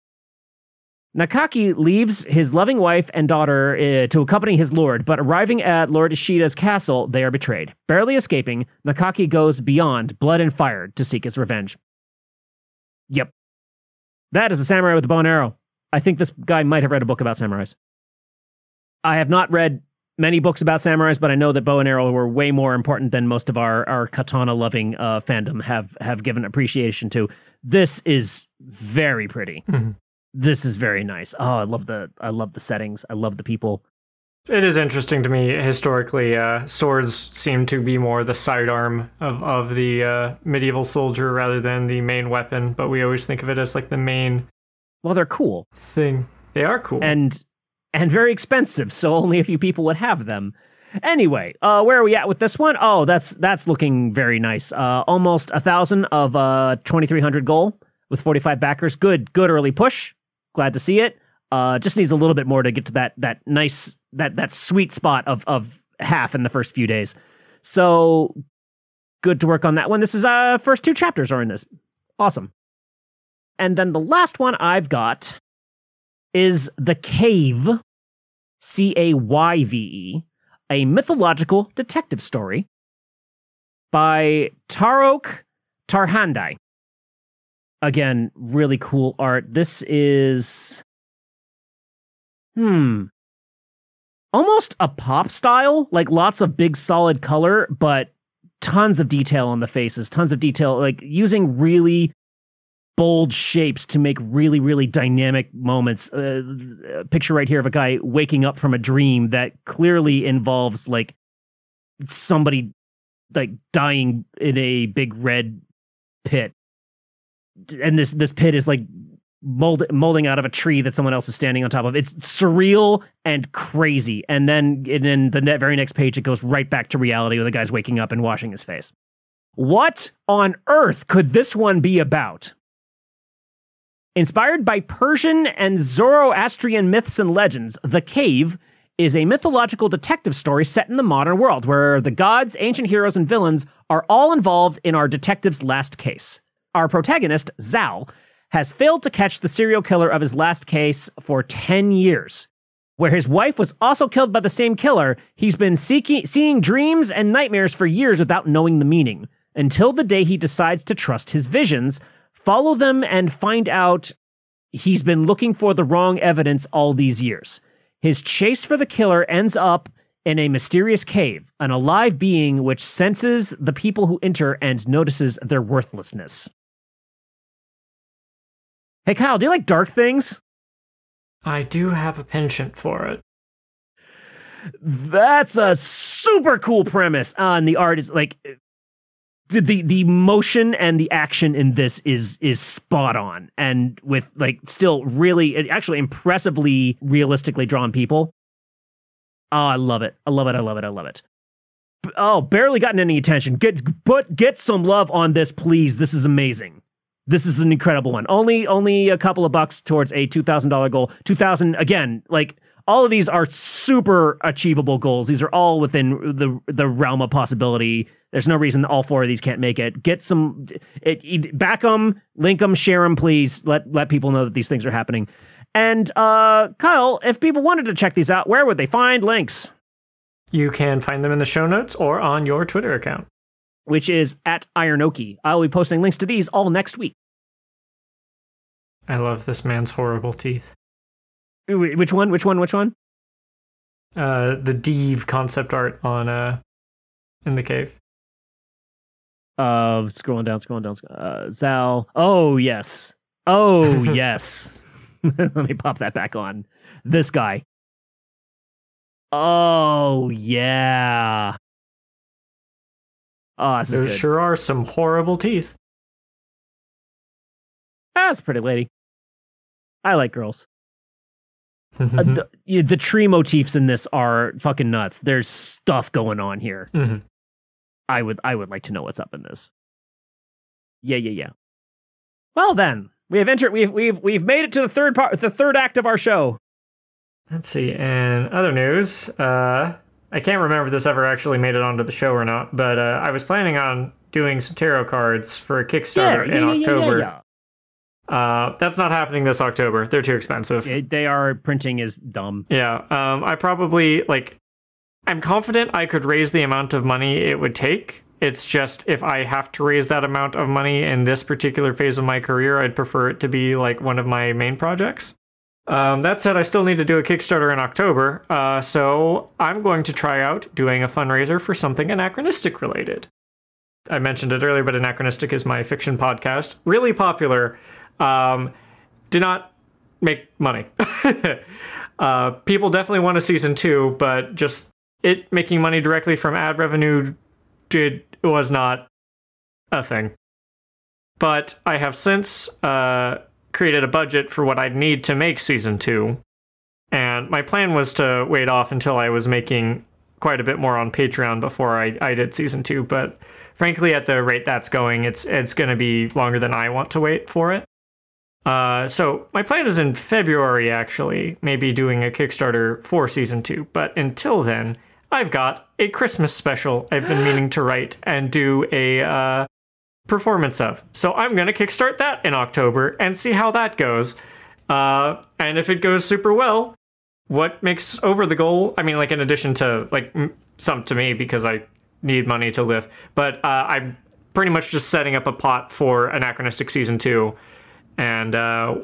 Nakaki leaves his loving wife and daughter uh, to accompany his lord, but arriving at Lord Ishida's castle, they are betrayed. Barely escaping, Nakaki goes beyond blood and fire to seek his revenge. Yep. That is a samurai with a bow and arrow. I think this guy might have read a book about samurais. I have not read many books about samurais, but I know that bow and arrow were way more important than most of our, our katana loving uh, fandom have, have given appreciation to. This is very pretty. Mm-hmm this is very nice. Oh, I love the I love the settings. I love the people. It is interesting to me historically. Uh, swords seem to be more the sidearm of of the uh, medieval soldier rather than the main weapon. But we always think of it as like the main. Well, they're cool. Thing. They are cool and and very expensive. So only a few people would have them. Anyway, uh, where are we at with this one? Oh, that's that's looking very nice. Uh, almost a thousand of uh, twenty three hundred goal with forty five backers. Good, good early push. Glad to see it. Uh, just needs a little bit more to get to that that nice that that sweet spot of of half in the first few days. So good to work on that one. This is uh first two chapters are in this. Awesome. And then the last one I've got is The Cayve, C A Y V E, a mythological detective story by Tarokh Tarhandeh again, really cool art. This is hmm almost a pop style, like lots of big solid color, but tons of detail on the faces, tons of detail, like using really bold shapes to make really really dynamic moments. Uh, picture right here of a guy waking up from a dream that clearly involves like somebody like dying in a big red pit and this this pit is like mold, molding out of a tree that someone else is standing on top of. It's surreal and crazy. And then and then the very next page it goes right back to reality where the guy's waking up and washing his face. What on earth could this one be about? Inspired by Persian and Zoroastrian myths and legends, The Cayve is a mythological detective story set in the modern world where the gods, ancient heroes, and villains are all involved in our detective's last case. Our protagonist, Zal, has failed to catch the serial killer of his last case for 10 years. Where his wife was also killed by the same killer, he's been seeking, seeing dreams and nightmares for years without knowing the meaning, until the day he decides to trust his visions, follow them, and find out he's been looking for the wrong evidence all these years. His chase for the killer ends up in a mysterious cave, an alive being which senses the people who enter and notices their worthlessness. Hey, Kyle, do you like dark things? I do have a penchant for it. That's a super cool premise. And the art is like the, the the motion and the action in this is is spot on, and with like still really actually impressively realistically drawn people. Oh, I love it! I love it! I love it! I love it! Oh, barely gotten any attention. Get but get some love on this, please. This is amazing. This is an incredible one. Only only a couple of bucks towards a two thousand dollar goal. Two thousand again, like all of these are super achievable goals. These are all within the the realm of possibility. There's no reason all four of these can't make it. Get some, it, it, back them, link them, share them, please. Let let people know that these things are happening. And uh, Kyle, if people wanted to check these out, where would they find links? You can find them in the show notes or on your Twitter account which is at Ironohki. I'll be posting links to these all next week. I love this man's horrible teeth. Which one? Which one? Which one? Uh, the Deve concept art on uh, in the Cayve. Uh, scrolling down, scrolling down. Uh, Zal. Oh yes. Oh yes. Let me pop that back on. This guy. Oh yeah. Oh, there sure are some horrible teeth. That's pretty lady. I like girls. uh, the, the, tree motifs in this are fucking nuts. There's stuff going on here. Mm-hmm. I would I would like to know what's up in this. Yeah, yeah, yeah. Well then, we have entered. We've we've we've made it to the third part, the third act of our show. Let's see. And other news. Uh, I can't remember if this ever actually made it onto the show or not, but uh, I was planning on doing some tarot cards for a Kickstarter yeah, yeah, in October. Yeah, uh, that's not happening this October. They're too expensive. It, they are printing is dumb. Yeah. Um, I probably like. I'm confident I could raise the amount of money it would take. It's just if I have to raise that amount of money in this particular phase of my career, I'd prefer it to be like one of my main projects. Um, that said, I still need to do a Kickstarter in October, uh, so I'm going to try out doing a fundraiser for something anachronistic related. I mentioned it earlier, but Anachronistic is my fiction podcast, really popular. Um, did not make money. uh, people definitely want a season two, but just it making money directly from ad revenue did was not a thing. But I have since uh, created a budget for what I'd need to make season two. And my plan was to wait off until I was making quite a bit more on Patreon before I, I did season two. But frankly, at the rate that's going, it's it's going to be longer than I want to wait for it. Uh, so my plan is in February, actually, maybe doing a Kickstarter for season two. But until then, I've got a Christmas special I've been meaning to write and do a uh, performance of. So I'm going to kickstart that in October and see how that goes. Uh, and if it goes super well, what makes over the goal? I mean, like in addition to like some to me because I need money to live, but uh, I'm pretty much just setting up a pot for anachronistic season two, and uh,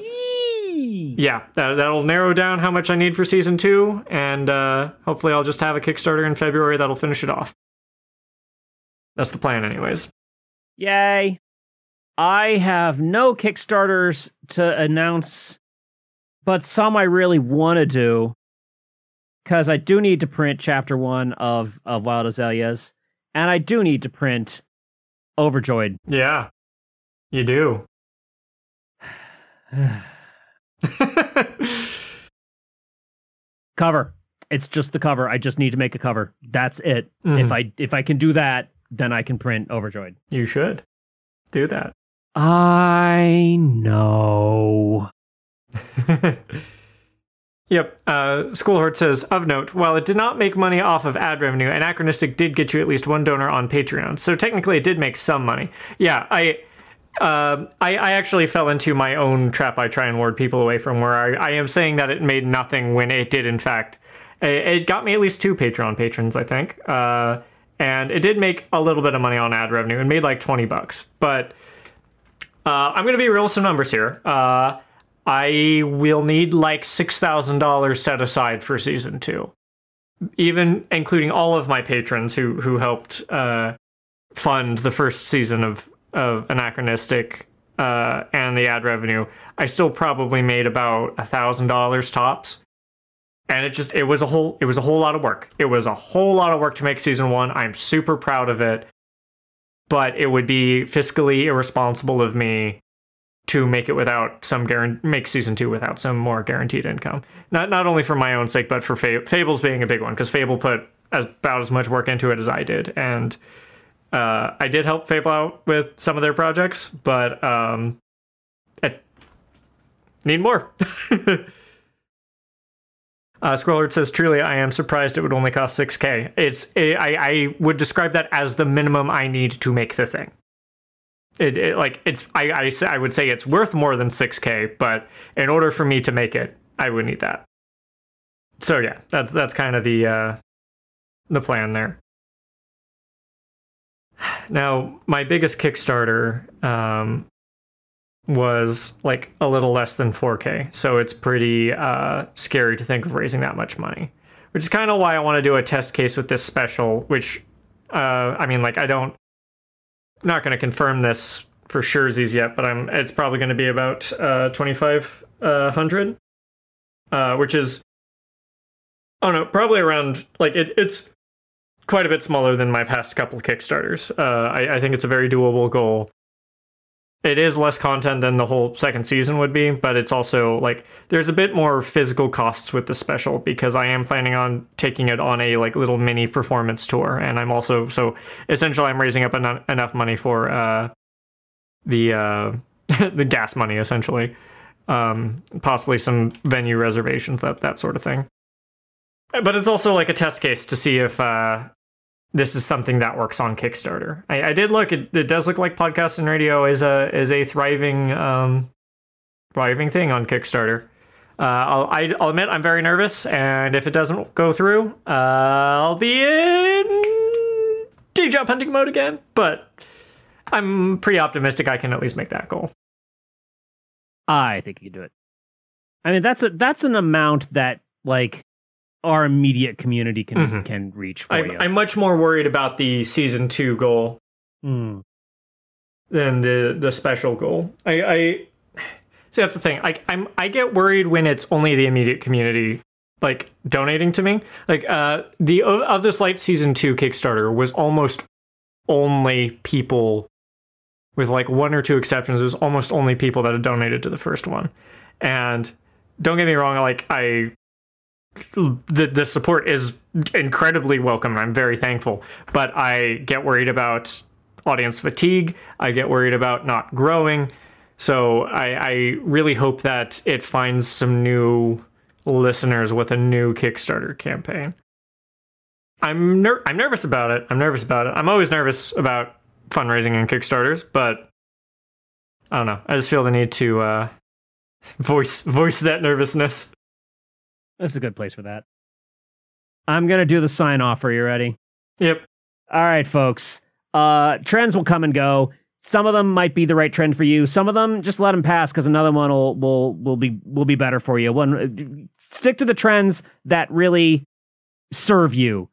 yeah, that, that'll narrow down how much I need for season two, and uh, hopefully I'll just have a Kickstarter in February that'll finish it off. That's the plan, anyways. Yay. I have no Kickstarters to announce, but some I really want to do because I do need to print chapter one of, of Wild Azaleas, and I do need to print Overjoyed. Yeah, you do. cover. It's just the cover. I just need to make a cover. That's it. Mm. If I if I can do that, then I can print Overjoyed. You should do that. I know. Yep. Uh, Schoolhort says, of note, while it did not make money off of ad revenue, Anachronistic did get you at least one donor on Patreon. So technically, it did make some money. Yeah, I, uh, I, I actually fell into my own trap. I try and ward people away from where I, I am saying that it made nothing when it did, in fact. It, it got me at least two Patreon patrons, I think. Uh, and it did make a little bit of money on ad revenue. It made like 20 bucks. But uh, I'm going to be real with some numbers here. Uh, I will need like $6,000 set aside for season two, even including all of my patrons who, who helped uh, fund the first season of, of Anachronistic uh, and the ad revenue. I still probably made about $1,000 tops. And it just it was a whole it was a whole lot of work. It was a whole lot of work to make season 1. I'm super proud of it. But it would be fiscally irresponsible of me to make it without some guarantee, make season two without some more guaranteed income. Not not only for my own sake, but for Fab- Fables being a big one because Fable put about as much work into it as I did, and uh, I did help Fable out with some of their projects, but um, I need more. Uh, Scroller says, "Truly, I am surprised it would only cost 6k. It's it, I, I would describe that as the minimum I need to make the thing it, it, like it's I, I I would say it's worth more than 6k, but in order for me to make it, I would need that. So yeah, that's that's kind of the uh, the plan there. Now, my biggest Kickstarter um, was like a little less than 4k, so it's pretty uh, scary to think of raising that much money. Which is kind of why I want to do a test case with this special, which uh, I mean, like I don't not going to confirm this for surezies yet, but I'm it's probably going to be about uh, 2500, uh, which is I don't know, probably around like it, it's quite a bit smaller than my past couple Kickstarters. Uh, I, I think it's a very doable goal. It is less content than the whole second season would be, but it's also like there's a bit more physical costs with the special because I am planning on taking it on a like little mini performance tour, and I'm also so essentially I'm raising up en- enough money for uh, the uh, the gas money essentially, um, possibly some venue reservations that that sort of thing. But it's also like a test case to see if uh, this is something that works on Kickstarter. I, I did look; it, it, does look like podcast and radio is a is a thriving um, thriving thing on Kickstarter. Uh, I'll, I, will admit I'm very nervous, and if it doesn't go through, uh, I'll be in day job hunting mode again. But I'm pretty optimistic I can at least make that goal. I think you can do it. I mean, that's a that's an amount that like our immediate community can mm-hmm. can reach for I'm. I'm much more worried about the season two goal mm. than the the special goal. I, I see that's the thing. I I'm I get worried when it's only the immediate community like donating to me. Like uh the of this light season two Kickstarter was almost only people with like one or two exceptions. It was almost only people that had donated to the first one, and don't get me wrong. Like I the the support is incredibly welcome. I'm very thankful, but I get worried about audience fatigue. I get worried about not growing. So I, I really hope that it finds some new listeners with a new Kickstarter campaign. I'm ner- I'm nervous about it. I'm nervous about it. I'm always nervous about fundraising and Kickstarters, but I don't know. I just feel the need to uh, voice voice that nervousness. That's a good place for that. I'm gonna do the sign off. Are you ready? Yep. All right, folks. Uh, trends will come and go. Some of them might be the right trend for you. Some of them just let them pass because another one will will will be will be better for you. One stick to the trends that really serve you.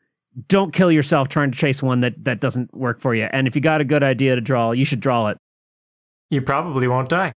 Don't kill yourself trying to chase one that that doesn't work for you. And if you got a good idea to draw, you should draw it. You probably won't die.